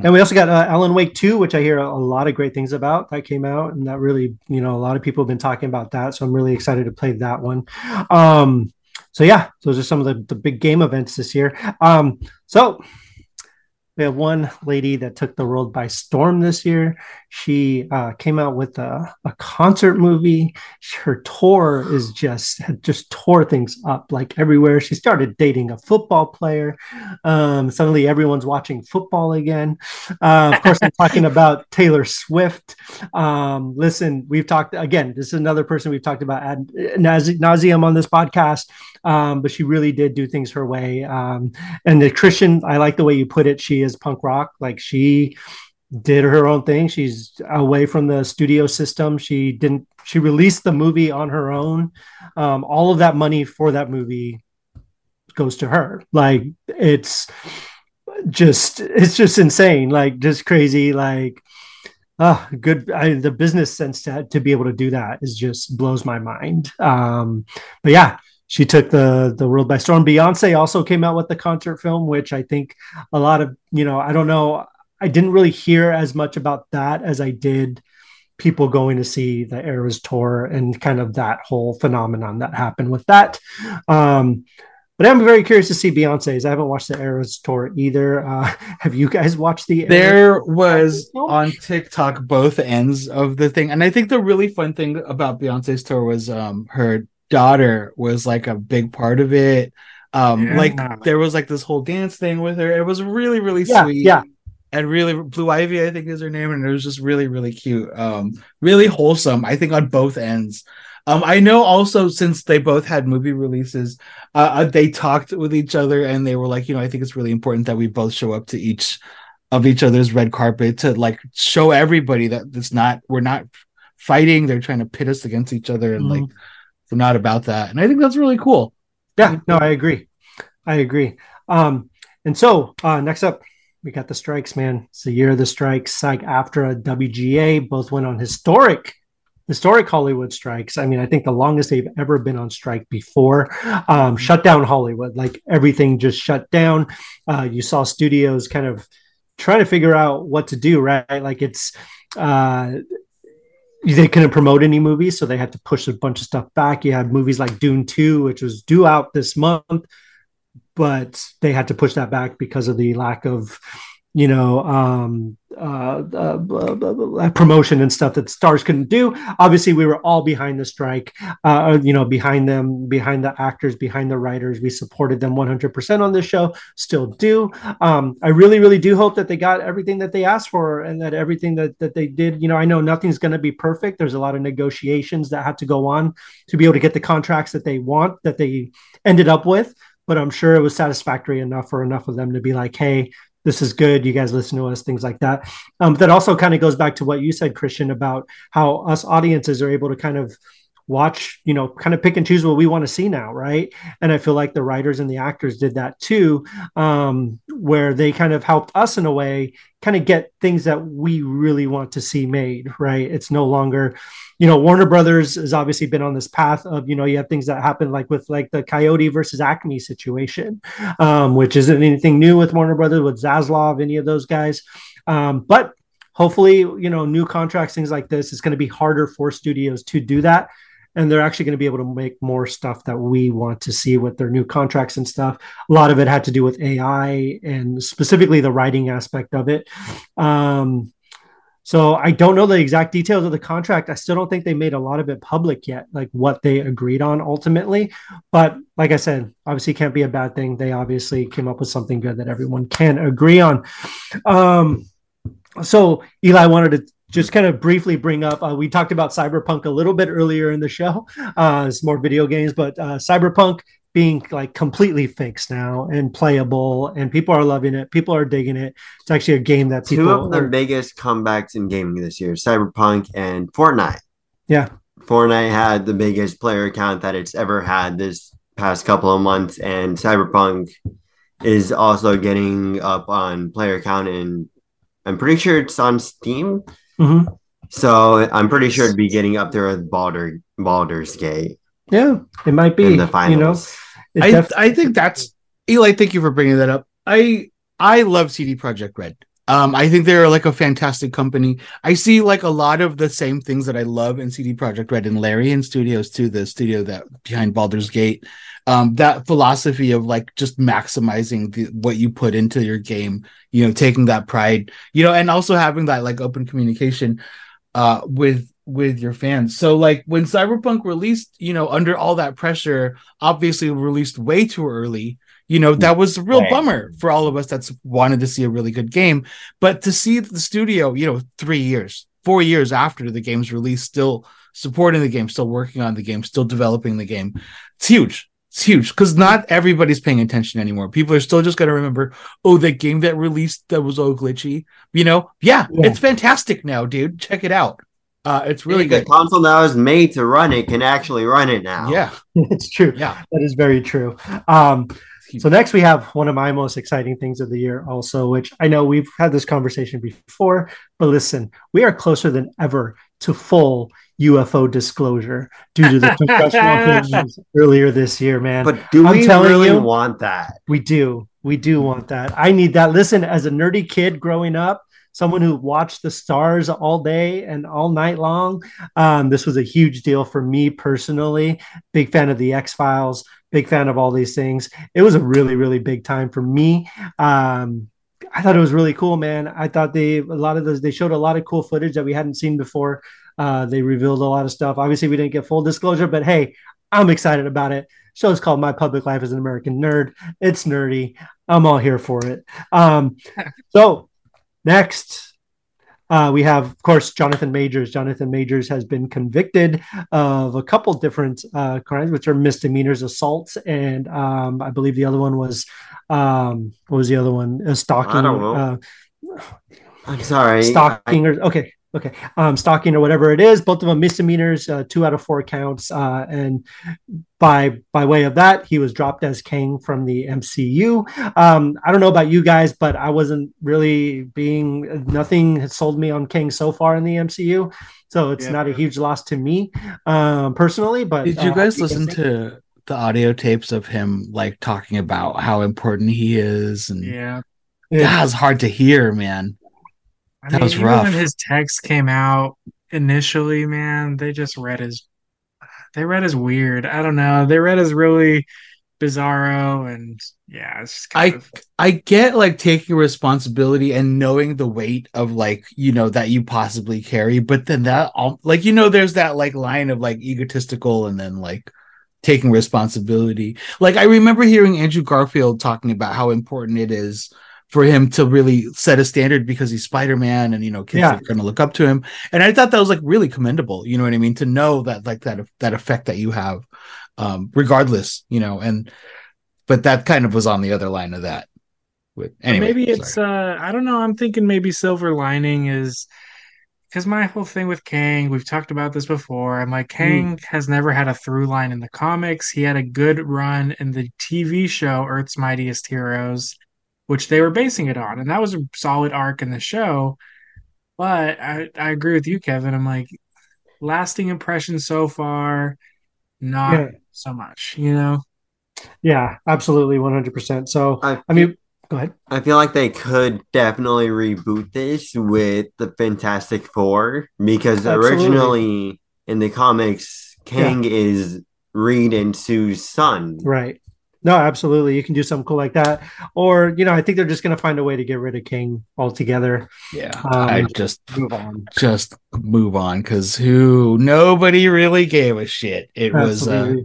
And we also got uh, Alan Wake 2, which I hear a, a lot of great things about. That came out, and that really, you know, a lot of people have been talking about that. So I'm really excited to play that one. Um, so yeah, those are some of the, the big game events this year. Um, so we have one lady that took the world by storm this year. She uh, came out with a, a concert movie. Her tour is just had just tore things up like everywhere. She started dating a football player. Um, suddenly, everyone's watching football again. Uh, of course, I'm talking about Taylor Swift. Um, listen, we've talked again. This is another person we've talked about ad nause- nauseum on this podcast. Um, but she really did do things her way. Um, and the Christian, I like the way you put it. She is punk rock. Like she did her own thing. She's away from the studio system. She didn't. She released the movie on her own. Um, all of that money for that movie goes to her. Like it's just it's just insane. Like just crazy. Like ah, good. I, the business sense to to be able to do that is just blows my mind. Um, but yeah. She took the the world by storm. Beyonce also came out with the concert film, which I think a lot of you know. I don't know I didn't really hear as much about that as I did people going to see the Eras tour and kind of that whole phenomenon that happened with that. Um, but I'm very curious to see Beyonce's. I haven't watched the Eras tour either. Uh, have you guys watched the? There Eras was film? on TikTok both ends of the thing, and I think the really fun thing about Beyonce's tour was um her daughter was like a big part of it. Um, Yeah. like there was like this whole dance thing with her. It was really really Yeah, sweet. yeah. And really Blue Ivy, I think is her name, and it was just really, really cute. Um, really wholesome, I think, on both ends. Um, I know also since they both had movie releases, uh, uh, they talked with each other and they were like, you know, I think it's really important that we both show up to each of each other's red carpet to like show everybody that it's not we're not fighting. They're trying to pit us against each other and like we're not about that. And I think that's really cool. Yeah, no, I agree. I agree. Um, and so uh, next up, we got the strikes, man. It's the year of the strikes. SAG AFTRA, WGA both went on historic, historic Hollywood strikes. I mean, I think the longest they've ever been on strike before. Um, shut down Hollywood, like everything just shut down. Uh, you saw studios kind of trying to figure out what to do, right? Like it's uh they couldn't promote any movies, so they had to push a bunch of stuff back. You had movies like Dune 2, which was due out this month, but they had to push that back because of the lack of, you know, um, uh, uh, blah, promotion and stuff that stars couldn't do. Obviously, we were all behind the strike, uh, you know, behind them, behind the actors, behind the writers. We supported them 100% on this show, still do. Um, I really, really do hope that they got everything that they asked for and that everything that, that they did, you know, I know nothing's going to be perfect. There's a lot of negotiations that had to go on to be able to get the contracts that they want, that they ended up with. But I'm sure it was satisfactory enough for enough of them to be like, hey, this is good. You guys listen to us, things like that. Um, that also kind of goes back to what you said, Christian, about how us audiences are able to kind of watch, you know, kind of pick and choose what we want to see now, right? And I feel like the writers and the actors did that too, um, where they kind of helped us in a way kind of get things that we really want to see made, right? It's no longer, you know, Warner Brothers has obviously been on this path of, you know, you have things that happen like with like the Coyote versus Acme situation, um, which isn't anything new with Warner Brothers, with Zaslav, any of those guys. Um, but hopefully, you know, new contracts, things like this, it's going to be harder for studios to do that. And they're actually going to be able to make more stuff that we want to see with their new contracts and stuff. A lot of it had to do with AI and specifically the writing aspect of it. Um, so I don't know the exact details of the contract. I still don't think they made a lot of it public yet, like what they agreed on ultimately. But like I said, obviously can't be a bad thing. They obviously came up with something good that everyone can agree on. Um, so Eli wanted to just kind of briefly bring up. Uh, we talked about Cyberpunk a little bit earlier in the show. Uh, it's more video games, but uh, Cyberpunk being like completely fixed now and playable, and people are loving it. People are digging it. It's actually a game that people Two of the are- biggest comebacks in gaming this year: Cyberpunk and Fortnite. yeah. Fortnite had the biggest player count that it's ever had this past couple of months, and Cyberpunk is also getting up on player count, and I'm pretty sure it's on Steam. Mhm. So I'm pretty sure it'd be getting up there with Baldur Baldur's Gate Yeah, it might be. in the You know, finals. I def- I think that's Eli. Thank you for bringing that up. I I love CD Projekt Red. Um, I think they're like a fantastic company. I see like a lot of the same things that I love in CD Projekt Red and Larry Larian Studios too, the studio that behind Baldur's Gate. Um, that philosophy of like just maximizing the, what you put into your game, you know, taking that pride, you know, and also having that like open communication uh with with your fans. So like when Cyberpunk released, you know, under all that pressure, obviously released way too early. You know, that was a real Right. bummer for all of us that's wanted to see a really good game. But to see the studio, you know, three years, four years after the game's release, still supporting the game, still working on the game, still developing the game, it's huge. It's huge because not everybody's paying attention anymore. People are still just going to remember, oh, the game that released that was all glitchy. You know, yeah, Yeah. it's fantastic now, dude. Check it out. Uh, it's really the good. console that was made to run it can actually run it now. Yeah, it's true. yeah. That is very true. Um, so next we have one of my most exciting things of the year, also, which I know we've had this conversation before, but listen, we are closer than ever to full UFO disclosure due to the congressional hearings earlier this year, man. But do I'm we telling really you- want that? we do, we do want that. I need that. Listen, as a nerdy kid growing up, someone who watched the stars all day and all night long, um, this was a huge deal for me personally. Big fan of the X Files, big fan of all these things. It was a really, really big time for me. Um, I thought it was really cool, man. I thought they a lot of those they showed a lot of cool footage that we hadn't seen before. Uh, they revealed a lot of stuff. Obviously, we didn't get full disclosure, but hey, I'm excited about it. Show is called My Public Life as an American Nerd. It's nerdy. I'm all here for it. Um, so next, uh, we have, of course, Jonathan Majors. Jonathan Majors has been convicted of a couple different uh, crimes, which are misdemeanors, assaults, and um, I believe the other one was um, what was the other one? Uh, stalking. I don't know. Uh, I'm sorry. stalking or okay okay um stalking or whatever it is both of them misdemeanors uh, two out of four counts uh and by by way of that he was dropped as Kang from the mcu um i don't know about you guys but i wasn't really being nothing has sold me on Kang so far in the mcu so it's Yeah. not a huge loss to me um personally but Did you uh, guys I listen to the audio tapes of him like talking about how important he is? And Yeah. that was hard to hear, man. I That was even rough. when his text came out initially, man, they just read as they read as weird. I don't know. They read as really bizarro and yeah, it's just kind I- of I get like taking responsibility and knowing the weight of like, you know, that you possibly carry, but then that all like, you know, there's that like line of like egotistical and then like taking responsibility. Like, I remember hearing Andrew Garfield talking about how important it is for him to really set a standard because he's Spider-Man and you know kids Yeah. are going to look up to him and I thought that was like really commendable you know what I mean to know that like that that effect that you have um regardless you know and but that kind of was on the other line of that with anyway maybe it's sorry. uh I don't know. I'm thinking maybe silver lining is because my whole thing with Kang, we've talked about this before. I'm like Kang has never had a through line in the comics. He had a good run in the TV show Earth's Mightiest Heroes, which they were basing it on, and that was a solid arc in the show. But I I agree with you, Kevin. I'm like lasting impression so far, not Yeah. so much. You know. yeah absolutely 100% so I, i mean go ahead I feel like they could definitely reboot this with the Fantastic Four because Absolutely. originally in the comics, Kang is Reed and Sue's son. Right. No, absolutely. You can do something cool like that. Or, you know, I think they're just going to find a way to get rid of King altogether. yeah um, I just Move on. just move on because who nobody really gave a shit it was uh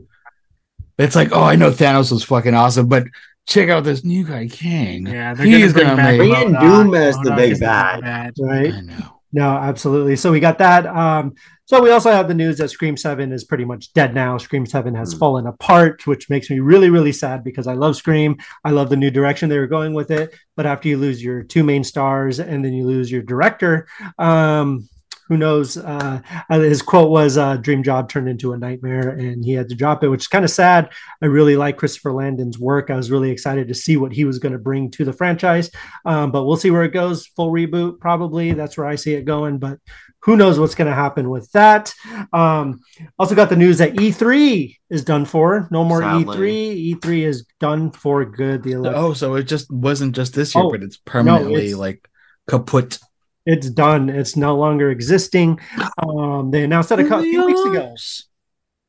it's like oh I know Thanos was fucking awesome but check out this new guy King Yeah, they're He's gonna gonna bring back make- in Doom as the big is the bad. right. I know No, absolutely. So we got that. Um, so we also have the news that Scream 7 is pretty much dead now. Scream 7 has Hmm. fallen apart, which makes me really, really sad because I love Scream. I love the new direction they were going with it. But after you lose your two main stars and then you lose your director, um, who knows? Uh, his quote was uh, "Dream job turned into a nightmare," and he had to drop it, which is kind of sad. I really like Christopher Landon's work. I was really excited to see what he was going to bring to the franchise, um, but we'll see where it goes. Full reboot, probably. That's where I see it going, but who knows what's going to happen with that? Um, also got the news that E3 is done for. No more Sadly. E3. E3 is done for good. The ele- oh so it just wasn't just this year Oh, but it's permanently it's- like kaput it's done. It's no longer existing. Um, they announced that a, cou- a few weeks ago.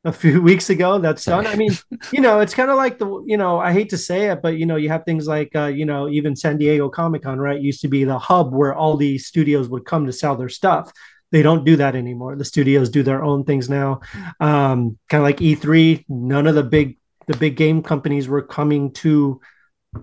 a few weeks ago that's Sorry. done i mean you know it's kind of like the you know i hate to say it but you know you have things like uh, you know even san diego comic-con right used to be the hub where all these studios would come to sell their stuff they don't do that anymore the studios do their own things now um, kind of like e3 none of the big the big game companies were coming to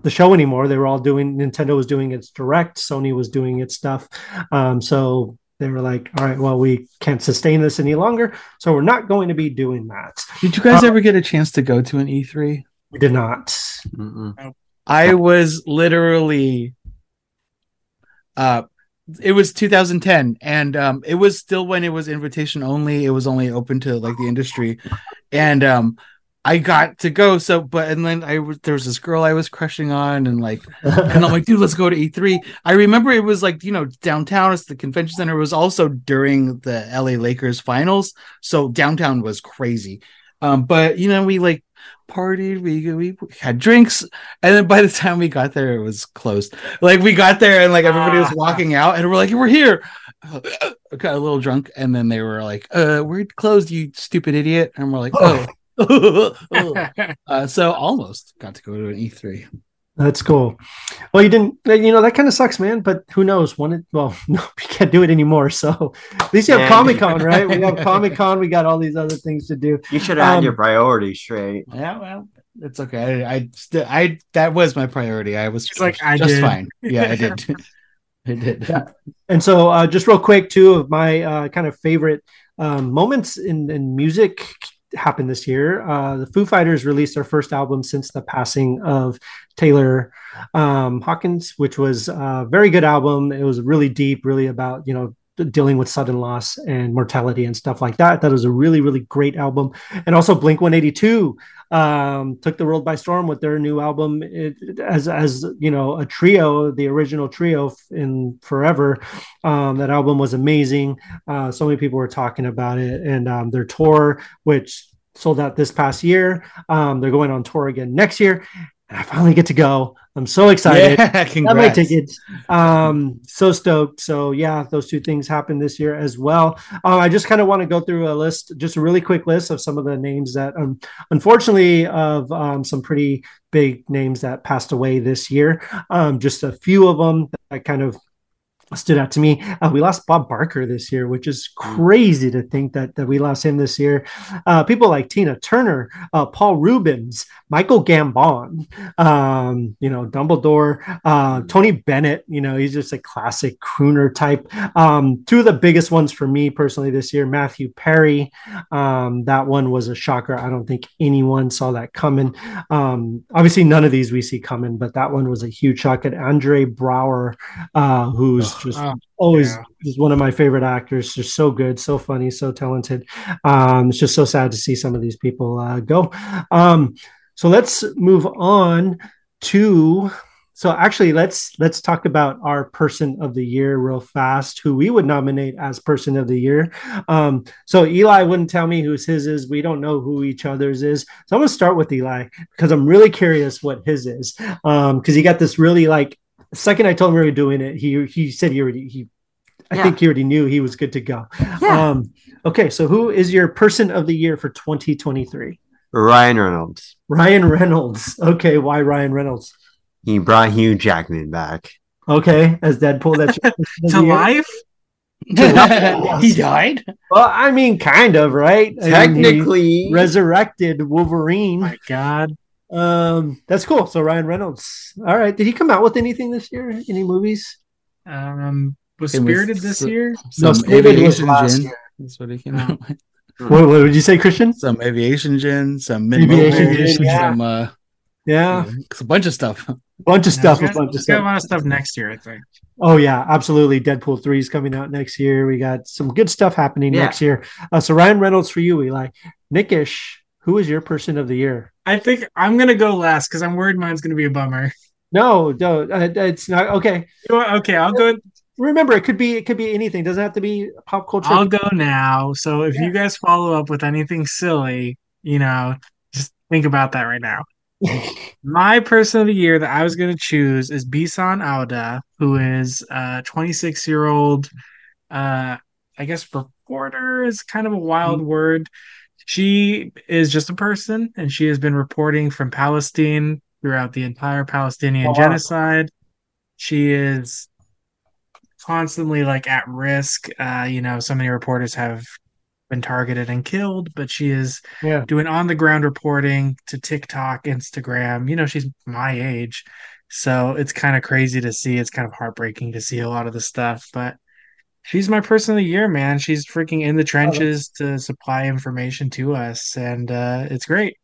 the show anymore they were all doing nintendo was doing its direct sony was doing its stuff um, so they were like all right well we can't sustain this any longer so we're not going to be doing that. did you guys Uh, ever get a chance to go to an E3 We did not. Mm-mm. I was literally uh it was 2010 and um it was still when it was invitation only it was only open to like the industry. And um I got to go so but and then I was there was this girl I was crushing on and like and I'm like dude let's go to E3 I remember it was like you know downtown it's the convention center it was also during the LA Lakers finals so downtown was crazy Um, but you know, we like partied, we we had drinks, and then by the time we got there, it was closed. Like we got there and like everybody was Ah. walking out, and we're like, "We're here." Got a little drunk, and then they were like, "Uh, we're closed, you stupid idiot," and we're like, "Oh." uh, so almost got to go to an E E3. That's cool. Well, you didn't, you know, that kind of sucks, man. But who knows? One, it- well, no, we can't do it anymore. So at least you have Comic Con, right? We have Comic Con. We got all these other things to do. You should have had Um, your priorities straight. Yeah, well, it's okay. I, I still, I that was my priority. I was It's like, I just did. fine. Yeah, I did. I did. Yeah. And so, uh, just real quick, two of my uh, kind of favorite um, moments in, in music happened this year. Uh, the Foo Fighters released their first album since the passing of Taylor um, Hawkins, which was a very good album. It was really deep, really about, you know, dealing with sudden loss and mortality and stuff like that. That was a really, really great album. And also Blink 182 um, took the world by storm with their new album it, as, as, you know, a trio, the original trio in forever. Um, that album was amazing. Uh, so many people were talking about it and um, their tour, which sold out this past year. Um, they're going on tour again next year. And I finally get to go. I'm so excited. Yeah, Got my congrats. tickets. Um, so stoked. So yeah, those two things happened this year as well. Uh, I just kind of want to go through a list, just a really quick list of some of the names that, um, unfortunately, of um, some pretty big names that passed away this year. Um, just a few of them that kind of stood out to me. Uh, we lost Bob Barker this year, which is crazy to think that that we lost him this year. Uh, people like Tina Turner, uh, Paul Reubens, Michael Gambon, um, you know, Dumbledore, uh, Tony Bennett. You know, he's just a classic crooner type. Um, two of the biggest ones for me personally this year: Matthew Perry. Um, that one was a shocker. I don't think anyone saw that coming. Um, obviously, none of these we see coming, but that one was a huge shock. And Andre Braugher, uh, just Oh, always yeah. is one of my favorite actors. Just so good, so funny, so talented. Um, it's just so sad to see some of these people uh, go. Um, so let's move on to. So actually, let's let's talk about our person of the year real fast. Who we would nominate as person of the year. Um, so Eli wouldn't tell me who's his is. We don't know who each other's is. So I'm gonna start with Eli because I'm really curious what his is. Um, because he got this really like the second I told him we were doing it, he he said he already he I Yeah. think he already knew he was good to go. Yeah. Um, okay, so who is your person of the year for 2023? Ryan Reynolds. Ryan Reynolds. Okay, why Ryan Reynolds? He brought Hugh Jackman back. Okay, as Deadpool, that's your to life. he died. Well, I mean, kind of, right? I mean, he Technically, resurrected Oh Wolverine. my God. Um, that's cool. So Ryan Reynolds. All right, did he come out with anything this year? Any movies? Um, was It was Spirited this so- year? Some Spirited was aviation last gin. year. That's what he came out with. What, what did you say, Christian? Some aviation gin, some Aviation mid gin, yeah. some uh, Yeah, it's a bunch of stuff. bunch of stuff. Yeah, A bunch of He's got a stuff. lot of stuff next year, I think. Oh yeah, absolutely. Deadpool three is coming out next year. We got some good stuff happening Yeah. next year. Uh, so Ryan Reynolds for you, Eli. Nickish, who is your person of the year? I think I'm gonna go last because I'm worried mine's gonna be a bummer. No, no, uh, it's not okay. You know what? Okay, I'll go. Remember, it could be it could be anything. It doesn't have to be pop culture. I'll go now. So if Yeah. you guys follow up with anything silly, you know, just think about that right now. My person of the year that I was going to choose is Bisan Owda, who is a 26 year old, uh, I guess reporter is kind of a wild word. She is just a person, and she has been reporting from Palestine throughout the entire Palestinian Oh, wow. genocide. She is constantly like at risk. Uh, you know, so many reporters have been targeted and killed, but she is yeah, doing on the ground reporting to TikTok, Instagram. You know, she's my age. So it's kind of crazy to see. It's kind of heartbreaking to see a lot of the stuff, but she's my person of the year, man. She's freaking in the trenches to supply information to us, and uh, it's great.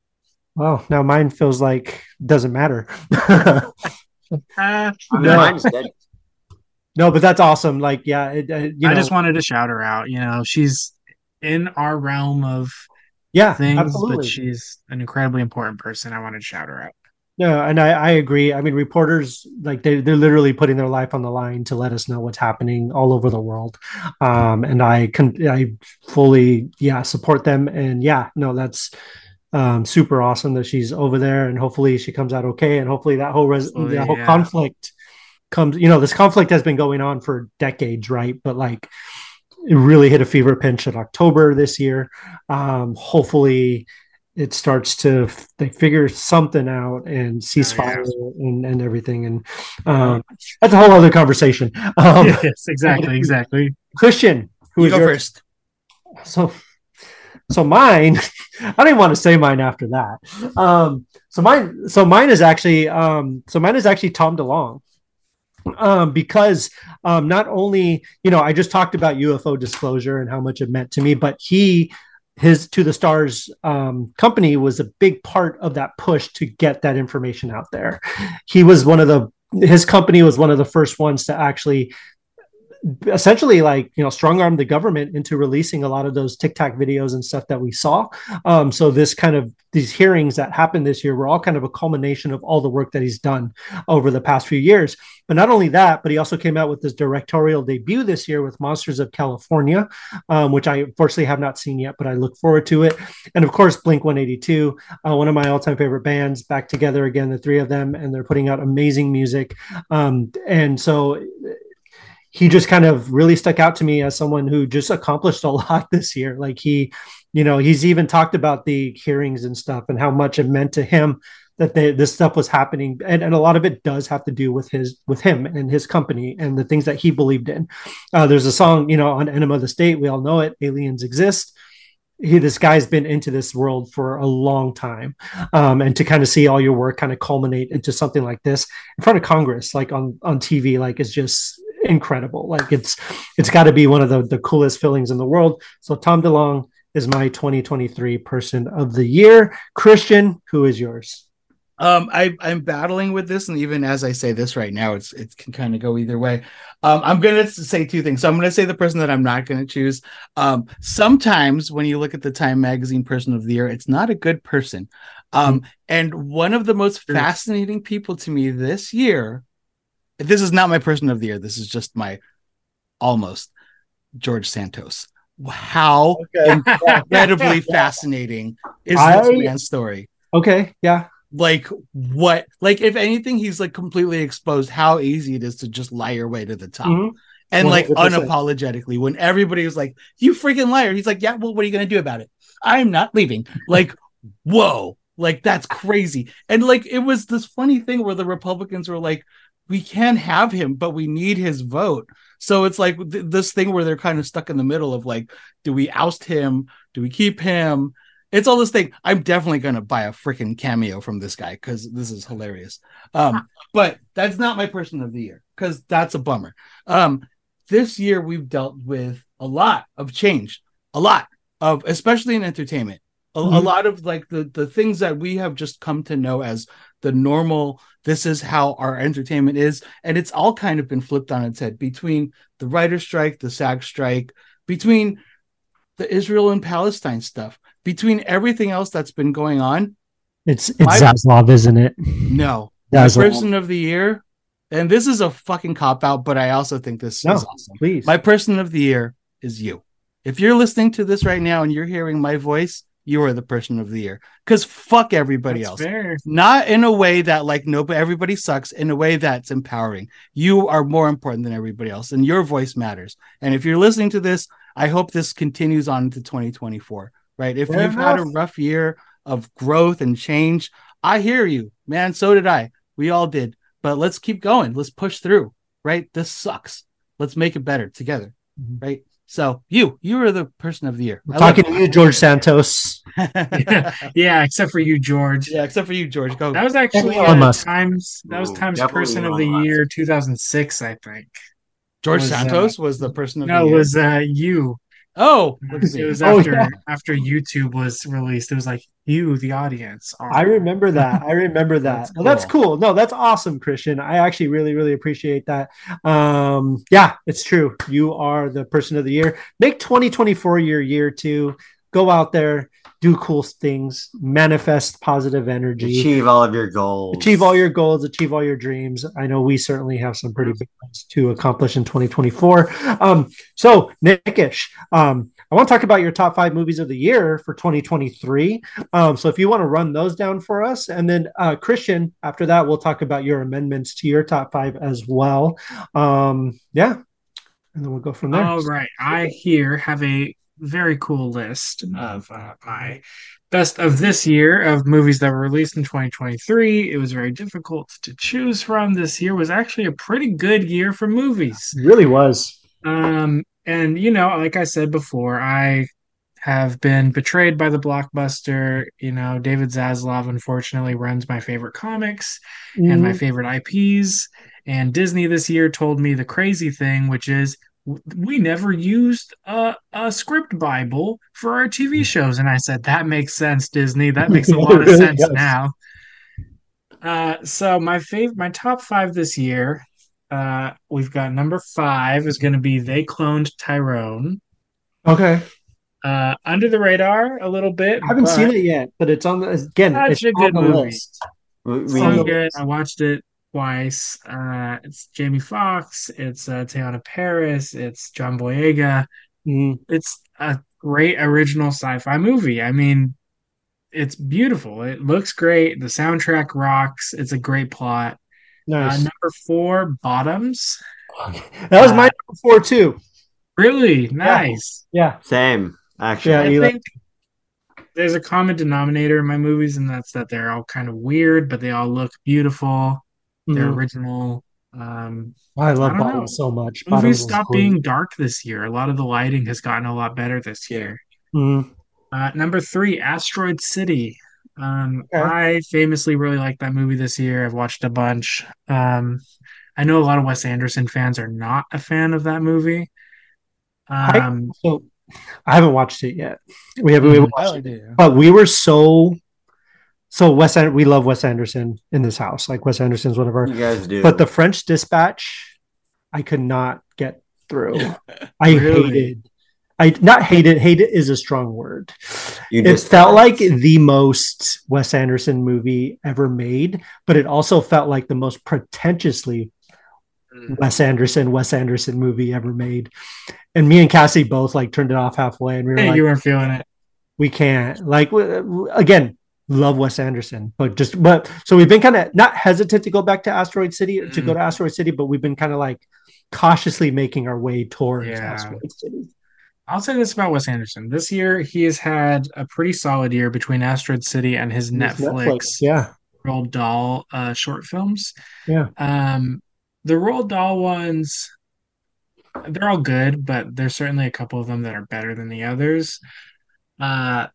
well, now mine feels like doesn't matter. Uh, No. mine's dead. no, but that's awesome. Like, yeah, it, uh, you I know, just wanted to shout her out. You know, she's in our realm of yeah, things, absolutely. but she's an incredibly important person. I wanted to shout her out. No, and I, I agree. I mean, reporters like they they're literally putting their life on the line to let us know what's happening all over the world. Um, and I can I fully yeah support them. And yeah, no, that's um, super awesome that she's over there, and hopefully she comes out okay, and hopefully that whole res- Hopefully, that whole yeah. conflict comes. You know, this conflict has been going on for decades, right? But like, it really hit a fever pitch in October this year. Um, hopefully, it starts to they figure something out and ceasefire and, and everything, and um, that's a whole other conversation. Um, yes, exactly, exactly. Christian, who You is go your first. so so mine i don't even want to say mine after that um so mine so mine is actually um so mine is actually Tom DeLonge um because um not only you know i just talked about ufo disclosure and how much it meant to me but he his to the stars um, company was a big part of that push to get that information out there. He was one of the his company was one of the first ones to actually essentially like you know strong arm the government into releasing a lot of those Tic Tac videos and stuff that we saw. Um, so this kind of these hearings that happened this year were all kind of a culmination of all the work that he's done over the past few years. But not only that, but he also came out with his directorial debut this year with Monsters of California, um, which I unfortunately have not seen yet, but I look forward to it. And of course, Blink 182, uh, one of my all time favorite bands, back together again, the three of them, and they're putting out amazing music. Um, and so he just kind of really stuck out to me as someone who just accomplished a lot this year. Like he, you know, he's even talked about the hearings and stuff and how much it meant to him that they, this stuff was happening. And, and a lot of it does have to do with his, with him and his company and the things that he believed in. Uh, there's a song, you know, on Enema of the State. We all know it. Aliens exist. He, this guy's been into this world for a long time. Um, and to kind of see all your work kind of culminate into something like this in front of Congress, like on, on TV, like it's just, incredible. Like it's it's got to be one of the the coolest feelings in the world. So Tom DeLonge is my 2023 person of the year. Christian, who is yours? Um, I, I'm battling with this, and even as I say this right now, it's it can kind of go either way. Um, I'm gonna say two things. So I'm gonna say the person that I'm not gonna choose. Um, sometimes when you look at the Time Magazine Person of the Year, it's not a good person. Um, and one of the most fascinating people to me this year, this is not my Person of the Year. This is just my almost George Santos. How incredibly fascinating is I- this man's story? Okay, yeah. like what like if anything he's like completely exposed how easy it is to just lie your way to the top Mhm. and like 100%. unapologetically when everybody was like you freaking liar he's like yeah well what are you gonna do about it i'm not leaving like whoa like that's crazy and like it was this funny thing where the republicans were like we can have him but we need his vote so it's like th- this thing where they're kind of stuck in the middle of like do we oust him do we keep him it's all this thing. I'm definitely gonna buy a freaking cameo from this guy because this is hilarious. Um, but that's not my person of the year because that's a bummer. Um, this year we've dealt with a lot of change, a lot of especially in entertainment, a, a Mhm. lot of like the the things that we have just come to know as the normal. This is how our entertainment is, and it's all kind of been flipped on its head between the writer strike, the SAG strike, between the Israel and Palestine stuff, between everything else that's been going on. It's it's My- Zaslav, isn't it? No, my person of the year, and this is a fucking cop out, but I also think this No, is awesome. please. My person of the year is you. If you're listening to this right now and you're hearing my voice, you are the person of the year. Because fuck everybody That's else. fair. Not in a way that like nobody everybody sucks, in a way that's empowering. You are more important than everybody else, and your voice matters. And if you're listening to this, I hope this continues on into 2024. Right. If Fair you've had a rough year of growth and change, I hear you, man. So did I. We all did. But let's keep going. Let's push through. Right. This sucks. Let's make it better together. Mhm. Right. So you, you are the person of the year. We're I talking to you, George Santos. it. Yeah, except for you, George. yeah, except for you, George. Go. That was actually Elon uh, Times. That was Ooh, Times definitely Person of the Musk. Year 2006, I think. George was, uh, Santos was the person of No, the it year. was uh, you. oh, It me. was Oh, after yeah. after YouTube was released. It was like you, the audience. are- I remember that. I remember that. That's Well, that's cool. cool. No, that's awesome, Christian. I actually really, really appreciate that. Um, yeah, it's true. You are the person of the year. Make 2024 your year to go out there, do cool things, manifest positive energy, Achieve all of your goals. achieve all your goals, achieve all your dreams. I know we certainly have some pretty big ones to accomplish in 2024. Um, so Nickish, um, I want to talk about your top five movies of the year for 2023. Um, so if you want to run those down for us, and then uh, Christian, after that, we'll talk about your amendments to your top five as well. Um, yeah, and then we'll go from there. All right. I here have a very cool list of uh, my best of this year of movies that were released in 2023. It was very difficult to choose from. This year was actually a pretty good year for movies. It really was. Um, and you know, like I said before, I have been betrayed by the blockbuster. You know, David Zaslav unfortunately runs my favorite comics and my Mhm. favorite IPs. And Disney this year told me the crazy thing, which is we never used a, a script Bible for our TV shows. And I said, that makes sense, Disney. That makes a lot of sense does. now. Uh, so my fav- my top five this year, uh, we've got number five is going to be They Cloned Tyrone. Okay. Uh, under the radar a little bit. I haven't seen it yet, but it's on the again. Such it's a on good the movie. list. We, we- so good. I watched it twice. Uh, it's Jamie Foxx. It's uh, Teyonah Parris. It's John Boyega. Mhm. It's a great original sci-fi movie. I mean, it's beautiful. It looks great. The soundtrack rocks. It's a great plot. Uh, number four, Bottoms. that was uh, my number four too. Really nice. Yeah. same, actually. Yeah, I Eli. think there's a common denominator in my movies, and that's that they're all kind of weird, but they all look beautiful. They're Mhm. original. Um, I love I don't Bottom know. so much. movies Bottoms was stopped great. being dark this year. A lot of the lighting has gotten a lot better this year. Mhm. Uh, number three, Asteroid City. Um, Okay. I famously really liked that movie this year. I've watched a bunch. Um, I know a lot of Wes Anderson fans are not a fan of that movie. I- Um, So I haven't watched it yet. We haven't, we Mhm. haven't watched it, it. but we were so so Wes. We love Wes Anderson in this house. Like Wes Anderson's one of our. You guys do. But the French Dispatch, I could not get through. I Really? hated. I not hate it. Hate it is a strong word. you It just felt like the most Wes Anderson movie ever made, but it also felt like the most pretentiously mm. Wes Anderson, Wes Anderson movie ever made. And me and Cassie both like turned it off halfway, and we were hey, like, you weren't feeling it. we can't. Like w- w- again, love Wes Anderson, but just but so we've been kind of not hesitant to go back to Asteroid City to go mm. to Asteroid City, but we've been kind of like cautiously making our way towards Yeah. Asteroid City. I'll say this about Wes Anderson. This year, he has had a pretty solid year between Asteroid City and his It's Netflix, yeah, Roald Dahl uh, short films. yeah. Um, the Roald Dahl ones, they're all good, but there's certainly a couple of them that are better than the others. Uh,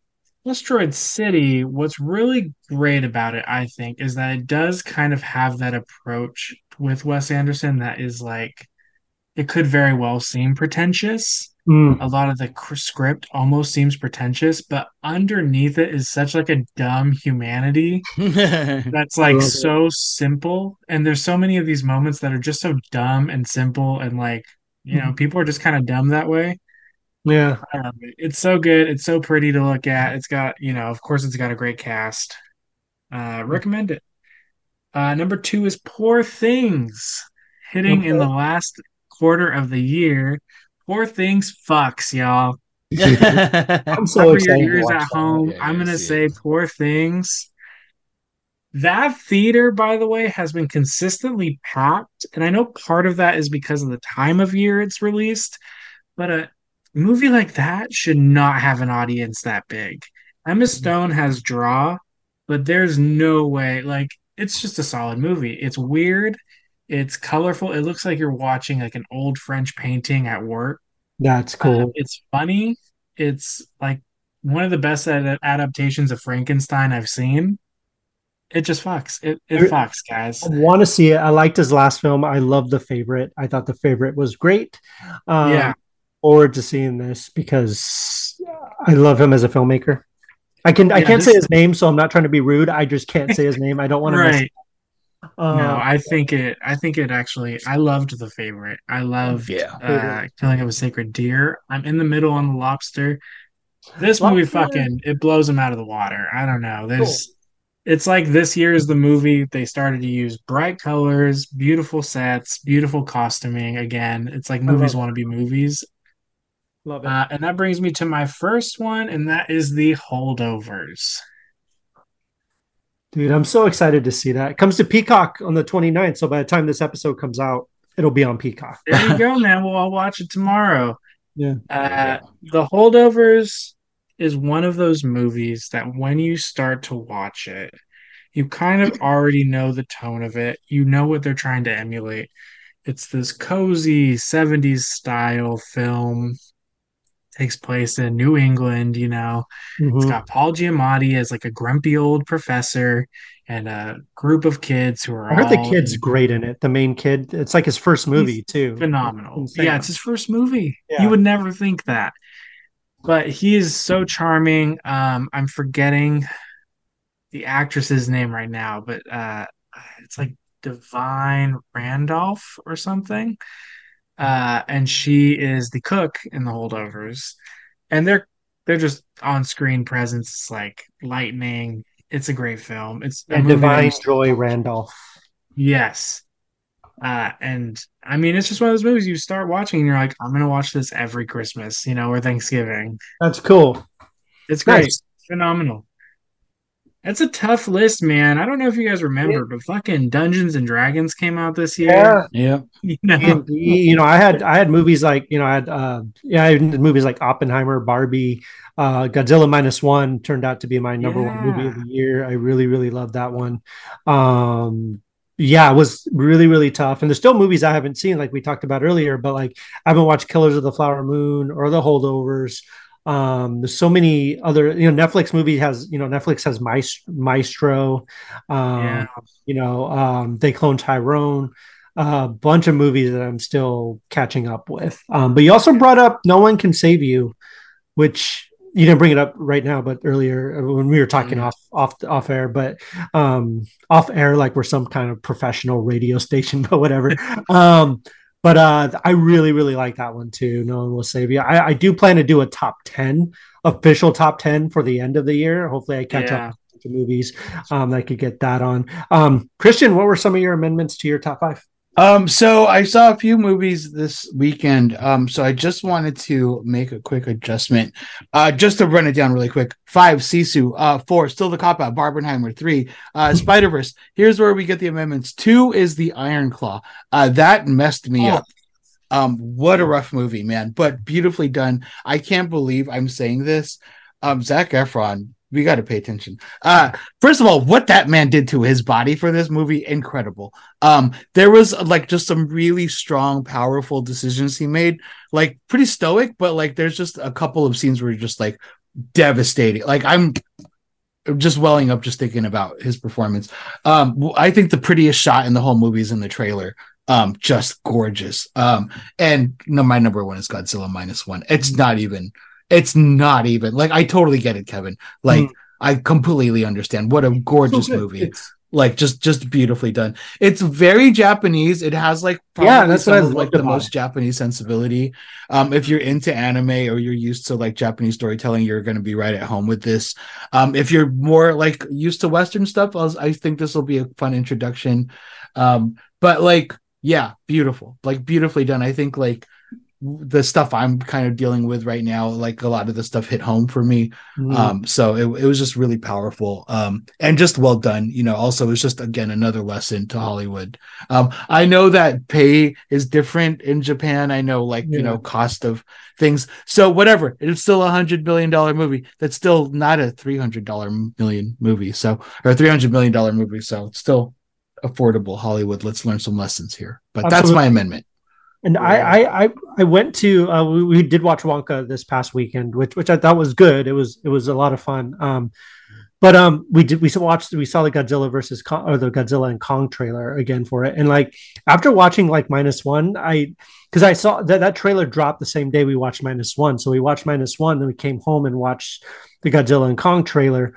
Asteroid City, what's really great about it, I think, is that it does kind of have that approach with Wes Anderson that is like, it could very well seem pretentious. Mm, A lot of the script almost seems pretentious, but underneath it is such like a dumb humanity that's like love it. so simple. And there's so many of these moments that are just so dumb and simple and like you know Mhm. people are just kind of dumb that way. Yeah. I love it. it's so good. It's so pretty to look at. It's got you know of course it's got a great cast. Uh recommend it. Uh number two is poor things hitting in the last quarter of the year poor things fucks y'all I'm so Cover your excited. to ears at home. Yeah, I'm gonna say it. poor things. That theater, by the way, has been consistently packed, and I know part of that is because of the time of year it's released. But a movie like that should not have an audience that big. Emma mm-hmm. Stone has draw, but there's no way. Like, it's just a solid movie. It's weird. It's colorful. It looks like you're watching like an old French painting at work. That's Uh, cool. it's funny. It's like one of the best ad- adaptations of Frankenstein I've seen. It just fucks. It it fucks, guys. I want to see it. I liked his last film. I love the favorite. I thought the favorite was great. Um, Yeah. Forward to seeing this because I love him as a filmmaker. I can I can't say his name, so I'm not trying to be rude. I just can't say his name. I don't want to. Right. Uh, No, I think it. I think it actually. I loved the favorite. I loved Yeah. uh, Killing of a Sacred Deer. I'm in the middle on the Lobster. This movie Lobster. fucking it blows them out of the water. I don't know. There's. It's like this year is the movie they started to use bright colors, beautiful sets, beautiful costuming again. It's like love movies it. want to be movies. Love it. Uh, and that brings me to my first one, and that is the holdovers. Dude, I'm so excited to see that. It comes to Peacock on the 29th. So by the time this episode comes out, it'll be on Peacock. There you go, man. Well, I'll watch it tomorrow. Yeah. Uh, the holdovers is one of those movies that when you start to watch it, you kind of already know the tone of it. You know what they're trying to emulate. It's this cozy 70s style film. Takes place in New England, you know. It's Mhm. got Paul Giamatti as like a grumpy old professor and a group of kids who are I heard the kid's great in it. The main kid. It's like his first movie, too. phenomenal. Insane. Yeah, it's his first movie. Yeah. You would never think that. But he is so charming. Um, I'm forgetting the actress's name right now, but uh, it's like Da'Vine Randolph or something. Uh, and she is the cook in the holdovers. And they're they're just on screen presence. It's like lightning. It's a great film. It's a and Da'Vine Joy Randolph. Yes. Uh, and I mean, it's just one of those movies you start watching and you're like, I'm gonna watch this every Christmas, you know, or Thanksgiving. That's cool. It's great, Nice. phenomenal. It's a tough list, man. I don't know if you guys remember, but fucking Dungeons and Dragons came out this year. Yeah. Yeah. You know, And, you know, I had I had movies like you know I had uh, yeah I had movies like Oppenheimer, Barbie, uh, Godzilla minus one turned out to be my number one movie of the year. I really really loved that one. Um, yeah, it was really really tough, and there's still movies I haven't seen like we talked about earlier, but like I haven't watched Killers of the Flower Moon or The Holdovers. Um, there's so many other you know Netflix movie has you know Netflix has Maestro, Maestro um, Yeah. you know um, they clone Tyrone a bunch of movies that I'm still catching up with. Um, but you also brought up No One Can Save You, which you didn't bring it up right now, but earlier uh, when we were talking Mhm. off off off air, but um, off air like we're some kind of professional radio station, but whatever. um, but uh, I really really like that one too. No One Will Save You. I, I do plan to do a top ten official top ten for the end of the year. Hopefully, I catch Yeah. up to movies um, that I could get that on. Um, Christian, what were some of your amendments to your top five? Um, so I saw a few movies this weekend. Um, so I just wanted to make a quick adjustment. Uh, just to run it down really quick. Five, Sisu. Uh, four, still the cop out, Barbenheimer. Three, uh, Spider Verse. Here's where we get the amendments. Two is the Iron Claw. Uh, that messed me Oh. up. Um, what a rough movie, man, but beautifully done. I can't believe I'm saying this. Um, Zac Efron, we got to pay attention. Uh, first of all, what that man did to his body for this movie, incredible. Um, there was like just some really strong, powerful decisions he made, like pretty stoic, but like there's just a couple of scenes where you're just like devastating. Like I'm just welling up just thinking about his performance. Um, I think the prettiest shot in the whole movie is in the trailer. Um, just gorgeous. Um, and no, my number one is Godzilla minus one. It's not even. It's not even like I totally get it, Kevin. Like Mm. I completely understand. What a gorgeous So movie It's- like just just beautifully done it's very japanese it has like Yeah, that's what I of, like the most it. japanese sensibility um if you're into anime or you're used to like japanese storytelling you're going to be right at home with this um if you're more like used to western stuff I, was, I think this will be a fun introduction um but like yeah beautiful like beautifully done i think like the stuff i'm kind of dealing with right now like a lot of the stuff hit home for me. Mm. um so it, it was just really powerful. Um and just well done you know also it's just again another lesson to hollywood. Um i know that pay is different in japan. I know like you know cost of things. So whatever it's still a hundred million dollar movie. That's still not a 300 dollar million movie. So or 300 million dollar movie. So it's still affordable hollywood. Let's learn some lessons here. But that's my amendment And I, I, I, I went to uh, we, we did watch Wonka this past weekend, which which I thought was good. It was it was a lot of fun. Um, but um, we did we watched we saw the Godzilla versus Kong, or the Godzilla and Kong trailer again for it, and like after watching like minus one, I because I saw that that trailer dropped the same day we watched minus one, so we watched minus one, then we came home and watched the Godzilla and Kong trailer.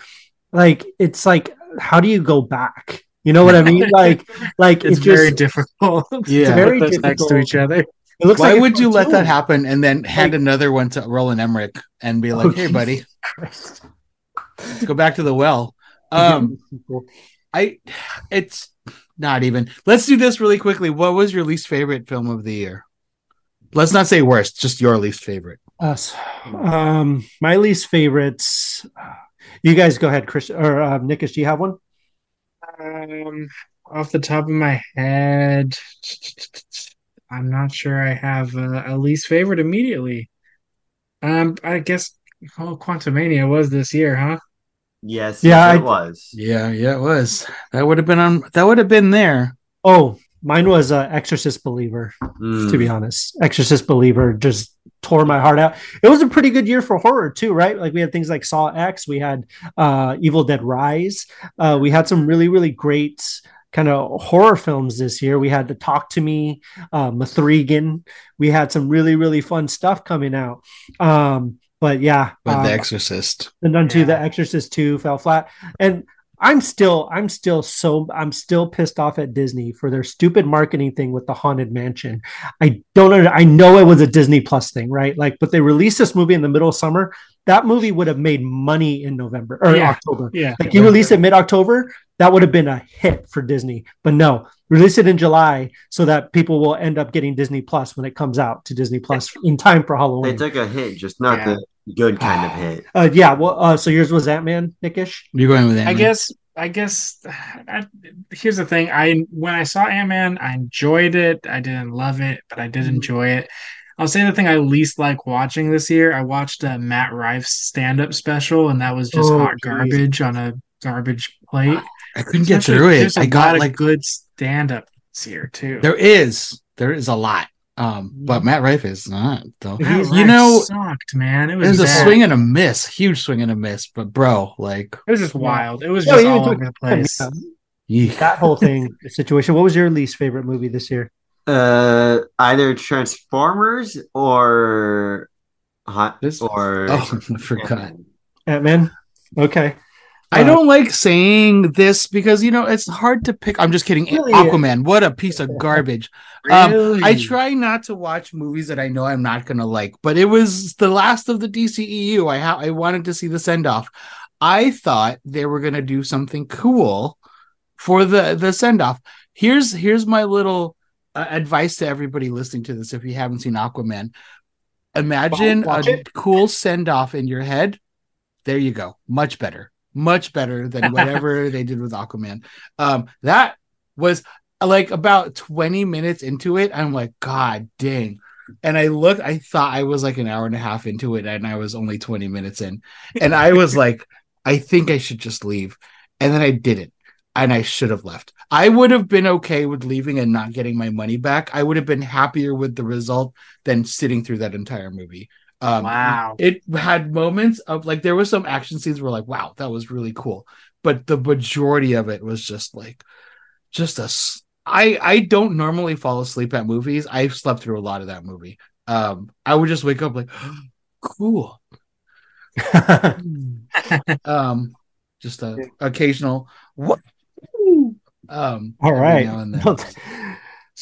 Like it's like how do you go back? You know what I mean? Like like it's it very just difficult. Yeah. to Very put those next to each other. it looks why like would you let that happen and then hand Like- another one to roland emmerich and be like Oh, hey buddy let's go back to the well um I it's not even. Let's do this really quickly. What was your least favorite film of the year? Let's not say worst, just your least favorite. Us. Um, my least favorites. You guys go ahead, Chris or uh, Nickish. Do you have one? Um, off the top of my head, I'm not sure I have a, a least favorite immediately. Um, I guess oh, Quantumania was this year, huh? Yes, Yeah, yes, it I- was. Yeah, yeah, it was. That would have been on. That would have been there. Oh, mine was uh, Exorcist Believer. Mm. To be honest, Exorcist Believer just tore my heart out. It was a pretty good year for horror too, right? Like we had things like Saw X, we had uh, Evil Dead Rise, uh, we had some really really great kind of horror films this year. We had the Talk to Me, uh, Mithrigan. We had some really really fun stuff coming out. Um, but yeah, But um, The Exorcist. and then Yeah. the exorcist 2 fell flat and i'm still i'm still so i'm still pissed off at disney for their stupid marketing thing with the haunted mansion i don't under, i know it was a disney plus thing right like but they released this movie in the middle of summer that movie would have made money in november or Yeah. october Yeah. like you release it mid-october that would have been a hit for disney but no release it in july so that people will end up getting disney plus when it comes out to disney plus in time for Halloween. They took a hit, just not Yeah. the good kind of hit. uh, yeah well uh, so yours was ant-man nickish You're going with that. I guess I guess I, here's the thing. I when I saw Ant Man, I enjoyed it. I didn't love it, but I did Mhm. enjoy it. I'll say the thing I least like watching this year. I watched uh, Matt Rife's stand up special, and that was just Oh, hot geez. garbage on a garbage plate. I couldn't get through it. I got lot like good stand up this year too. there is there is a lot. Um, but Matt Rife is not though. Matt he's- you Rife know, sucked, man. It It was was a swing and a miss, huge swing and a miss. But bro, like, It was just wild. It was just you all over the place. Yeah. that whole thing situation. What was your least favorite movie this year? Uh, either Transformers or Hot This- or oh, I forgot. Ant Man. Okay. I Uh, don't like saying this because you know it's hard to pick. I'm just kidding. Really? Aquaman, what a piece of garbage. Um, I try not to watch movies that I know I'm not gonna like, but it was the last of the DCEU. I ha- I wanted to see the send off. I thought they were gonna do something cool for the the send off. Here's here's my little uh, advice to everybody listening to this. If you haven't seen Aquaman, imagine a it. cool send off in your head. There you go. Much better. Much better than whatever they did with Aquaman. Um, that was like about 20 minutes into it. I'm like, God dang. And I looked, I thought I was like an hour and a half into it, and I was only 20 minutes in. And I was like, I think I should just leave. And then I didn't. And I should have left. I would have been okay with leaving and not getting my money back. I would have been happier with the result than sitting through that entire movie. Um, Wow. It had moments of like there were some action scenes where like, wow, that was really cool. But the majority of it was just like, just a. I I don't normally fall asleep at movies. I've slept through a lot of that movie. Um, I would just wake up like, cool. Um, just a occasional what. Um, All every right.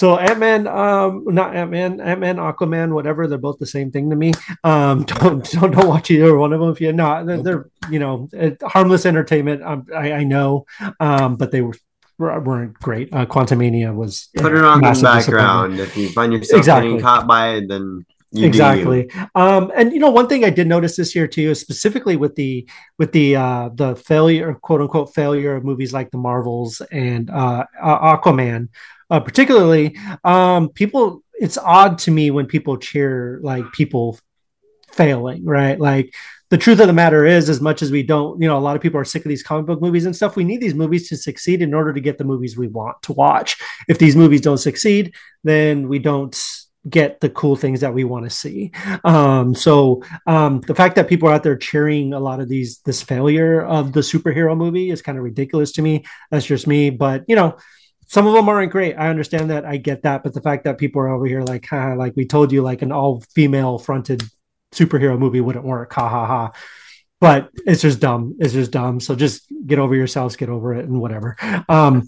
now and then. so Ant Man, um, not Ant Man, Ant Man, Aquaman, whatever. They're both the same thing to me. Um, don't don't, don't watch either one of them if you're not. They're, they're you know harmless entertainment. Um, I, I know, um, but they were weren't great. Uh, Quantumania was Put it on the background. If you find yourself Exactly. getting caught by it, then you exactly um and you know one thing i did notice this year too is specifically with the with the uh the failure quote unquote failure of movies like the marvels and uh, uh aquaman uh particularly um people it's odd to me when people cheer like people failing right like the truth of the matter is as much as we don't you know a lot of people are sick of these comic book movies and stuff we need these movies to succeed in order to get the movies we want to watch if these movies don't succeed then we don't get the cool things that we want to see. Um, so um, the fact that people are out there cheering a lot of these this failure of the superhero movie is kind of ridiculous to me. That's just me, but you know. Some of them aren't great. I understand that. I get that. But the fact that people are over here like, like we told you, like an all female fronted superhero movie wouldn't work. Ha ha ha. But it's just dumb. It's just dumb. So just get over yourselves, get over it, and whatever. Um,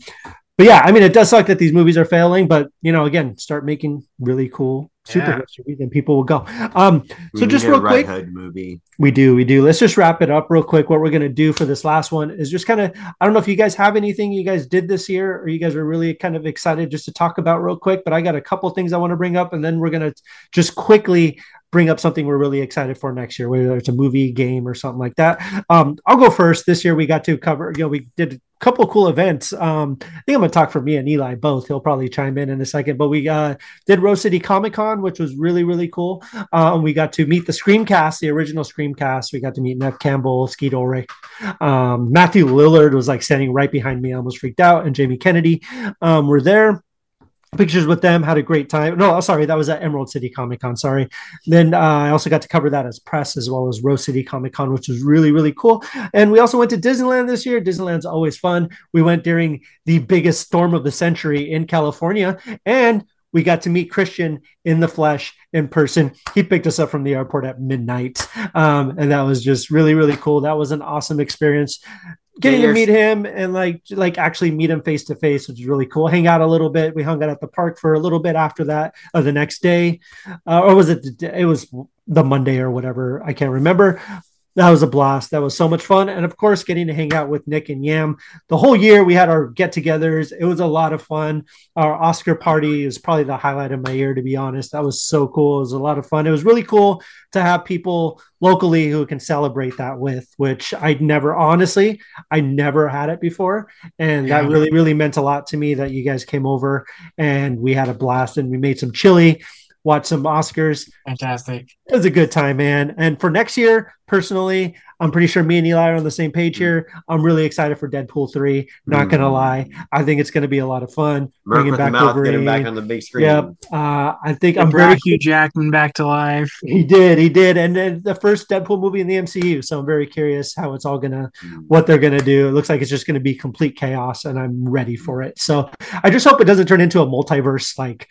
but yeah, I mean, it does suck that these movies are failing, but you know, again, start making really cool superhero movies and people will go. Um, so just real quick, Hood movie. we do, we do. Let's just wrap it up real quick. What we're gonna do for this last one is just kind of, I don't know if you guys have anything you guys did this year or you guys are really kind of excited just to talk about real quick, but I got a couple things I want to bring up, and then we're gonna just quickly bring up something we're really excited for next year, whether it's a movie, game, or something like that. Um, I'll go first. This year we got to cover, you know, we did a couple cool events. Um, I think I'm gonna talk for me and Eli both. He'll probably chime in in a second, but we uh, did Rose City Comic Con, which was really really cool. Um, we got to meet the Screamcast, the original Screamcast. We got to meet Neve Campbell, Skeet Ulrich, um, Matthew Lillard was like standing right behind me. Almost freaked out, and Jamie Kennedy um, were there pictures with them had a great time no sorry that was at emerald city comic con sorry then uh, i also got to cover that as press as well as rose city comic con which was really really cool and we also went to disneyland this year disneyland's always fun we went during the biggest storm of the century in california and we got to meet Christian in the flesh in person. He picked us up from the airport at midnight. Um, and that was just really, really cool. That was an awesome experience getting to meet him and like like actually meet him face to face, which is really cool. Hang out a little bit. We hung out at the park for a little bit after that, or the next day, uh, or was it? The, it was the Monday or whatever. I can't remember that was a blast. That was so much fun. And of course, getting to hang out with Nick and Yam the whole year. We had our get togethers. It was a lot of fun. Our Oscar party is probably the highlight of my year, to be honest. That was so cool. It was a lot of fun. It was really cool to have people locally who can celebrate that with, which I'd never, honestly, I never had it before. And yeah. that really, really meant a lot to me that you guys came over and we had a blast and we made some chili watch some Oscars. Fantastic. It was a good time, man. And for next year, personally, I'm pretty sure me and Eli are on the same page here. I'm really excited for Deadpool 3. Not mm. gonna lie. I think it's gonna be a lot of fun. Murph bringing back mouth, Wolverine. back on the big screen. Yep. Uh, I think they I'm very Hugh Jackman back to life. He did, he did. And then the first Deadpool movie in the MCU. So I'm very curious how it's all gonna mm. what they're gonna do. It looks like it's just gonna be complete chaos, and I'm ready for it. So I just hope it doesn't turn into a multiverse like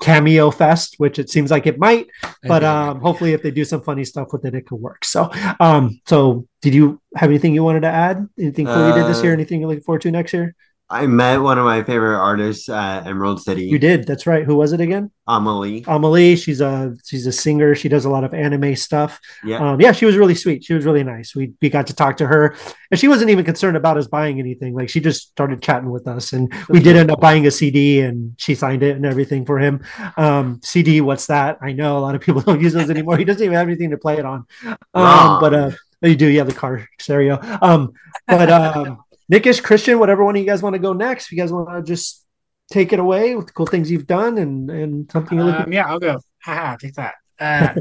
cameo fest, which it seems like it might. But um, hopefully, if they do some funny stuff with it, it could work. So, um, so did you have anything you wanted to add? Anything cool uh, you did this year? Uh, anything you're looking forward to next year? I met one of my favorite artists at Emerald City. You did. That's right. Who was it again? AmaLee. AmaLee. She's a she's a singer. She does a lot of anime stuff. Yeah. Um, yeah. She was really sweet. She was really nice. We we got to talk to her, and she wasn't even concerned about us buying anything. Like she just started chatting with us, and we did end up buying a CD, and she signed it and everything for him. Um, CD. What's that? I know a lot of people don't use those anymore. He doesn't even have anything to play it on. Um, but uh, you do. You have the car stereo. Um, but um. Nickish, Christian, whatever one of you guys want to go next. If you guys want to just take it away with the cool things you've done and and something you're looking. Um, yeah, I'll go. Haha, take that. Uh,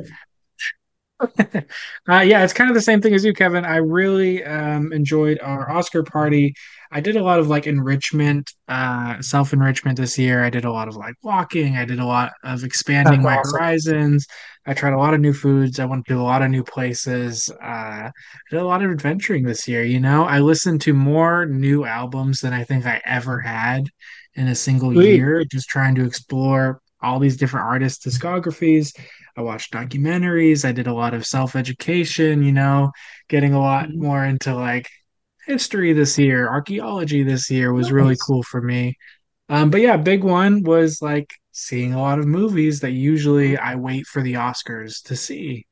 uh, yeah, it's kind of the same thing as you, Kevin. I really um, enjoyed our Oscar party. I did a lot of like enrichment, uh, self enrichment this year. I did a lot of like walking. I did a lot of expanding That's my awesome. horizons. I tried a lot of new foods. I went to a lot of new places. Uh, I did a lot of adventuring this year. You know, I listened to more new albums than I think I ever had in a single Sweet. year. Just trying to explore all these different artists' discographies. I watched documentaries. I did a lot of self education. You know, getting a lot mm-hmm. more into like history this year, archaeology this year was nice. really cool for me. Um, but yeah, big one was like seeing a lot of movies that usually I wait for the Oscars to see.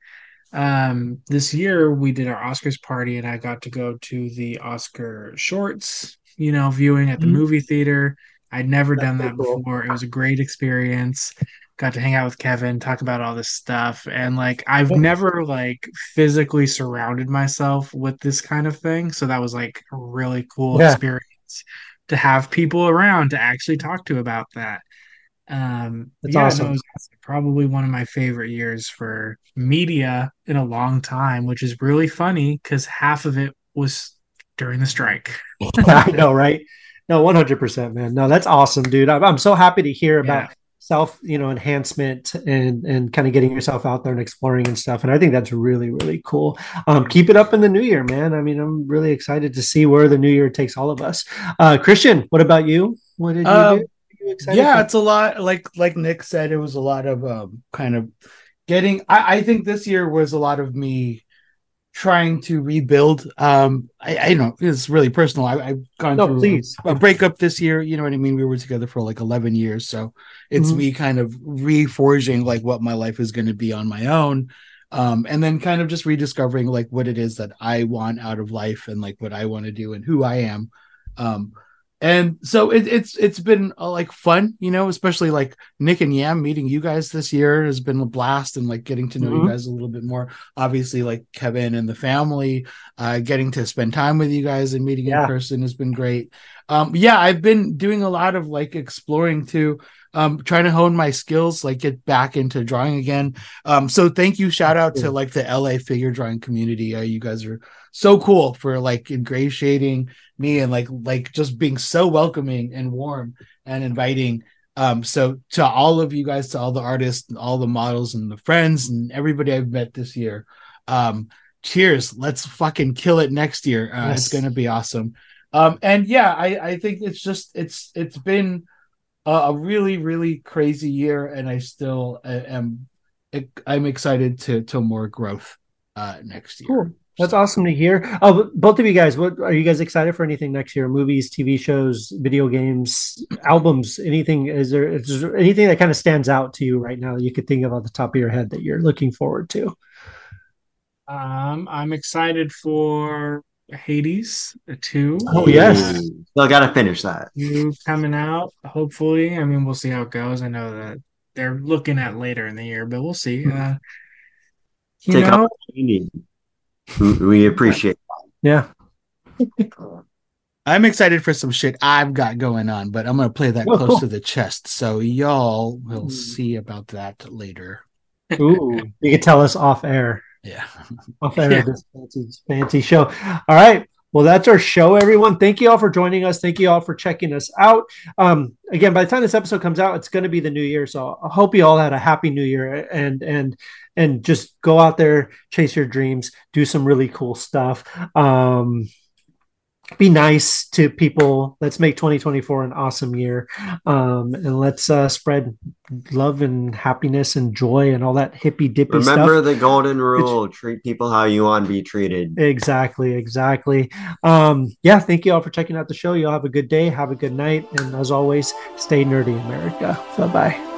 Um, this year we did our Oscars party and I got to go to the Oscar shorts, you know, viewing at the mm-hmm. movie theater. I'd never That's done that cool. before. It was a great experience got to hang out with Kevin, talk about all this stuff. And like I've never like physically surrounded myself with this kind of thing. So that was like a really cool yeah. experience to have people around to actually talk to about that. Um That's yeah, awesome. was probably one of my favorite years for media in a long time, which is really funny because half of it was during the strike. I know, right? No, 100%, man. No, that's awesome, dude. I'm, I'm so happy to hear about yeah self you know enhancement and and kind of getting yourself out there and exploring and stuff. And i think that's really really cool. Um keep it up in the new year man. I mean i'm really excited to see where the new year takes all of us. Uh christian what about you? What did you uh, do? Yeah for? it's a lot like like nick said it was a lot of um kind of getting I, I think this year was a lot of me trying to rebuild. Um, I, I know it's really personal. I, have gone no, through please. A, a, breakup this year. You know what I mean? We were together for like 11 years. So it's mm-hmm. me kind of reforging like what my life is going to be on my own. Um, and then kind of just rediscovering like what it is that I want out of life and like what I want to do and who I am. Um, and so it, it's it's been uh, like fun, you know, especially like Nick and Yam meeting you guys this year has been a blast, and like getting to know Mhm. you guys a little bit more. Obviously, like Kevin and the family, uh, getting to spend time with you guys and meeting Yeah. in person has been great. Um, yeah, I've been doing a lot of like exploring too, um, trying to hone my skills, like get back into drawing again. Um, so thank you, shout out to like the LA figure drawing community. Uh, you guys are so cool for like ingratiating me and like like just being so welcoming and warm and inviting. Um so to all of you guys to all the artists and all the models and the friends and everybody i've met this year um cheers. Let's fucking kill it next year. Uh, it's gonna be awesome. Um and yeah i i think it's just it's it's been a, a really really crazy year and i still uh, am i'm excited to to more growth uh next year. Cool. That's awesome to hear. Oh, both of you guys, what are you guys excited for anything next year? Movies, TV shows, video games, albums, anything? Is there, is there anything that kind of stands out to you right now that you could think of on the top of your head that you're looking forward to? Um, I'm excited for Hades two. Oh, yes. Ooh, Still gotta finish that. Two coming out. Hopefully, I mean, we'll see how it goes. I know that they're looking at later in the year, but we'll see. Uh, you Take know, up what you need. We, we appreciate. Yeah. I'm excited for some shit I've got going on, but I'm gonna play that close to the chest. So y'all will Hmm. see about that later. Ooh, you can tell us off air. Yeah. off air Yeah. this fancy, fancy show. All right. Well, that's our show, everyone. Thank you all for joining us. Thank you all for checking us out. Um, again, by the time this episode comes out, it's going to be the new year. So I hope you all had a happy new year and and and just go out there, chase your dreams, do some really cool stuff. Um, be nice to people. Let's make 2024 an awesome year. Um, and let's uh, spread love and happiness and joy and all that hippy dippy stuff. Remember the golden rule: treat people how you want to be treated. Exactly, exactly. Um, yeah, thank you all for checking out the show. You all have a good day, have a good night, and as always, stay nerdy, America. Bye bye.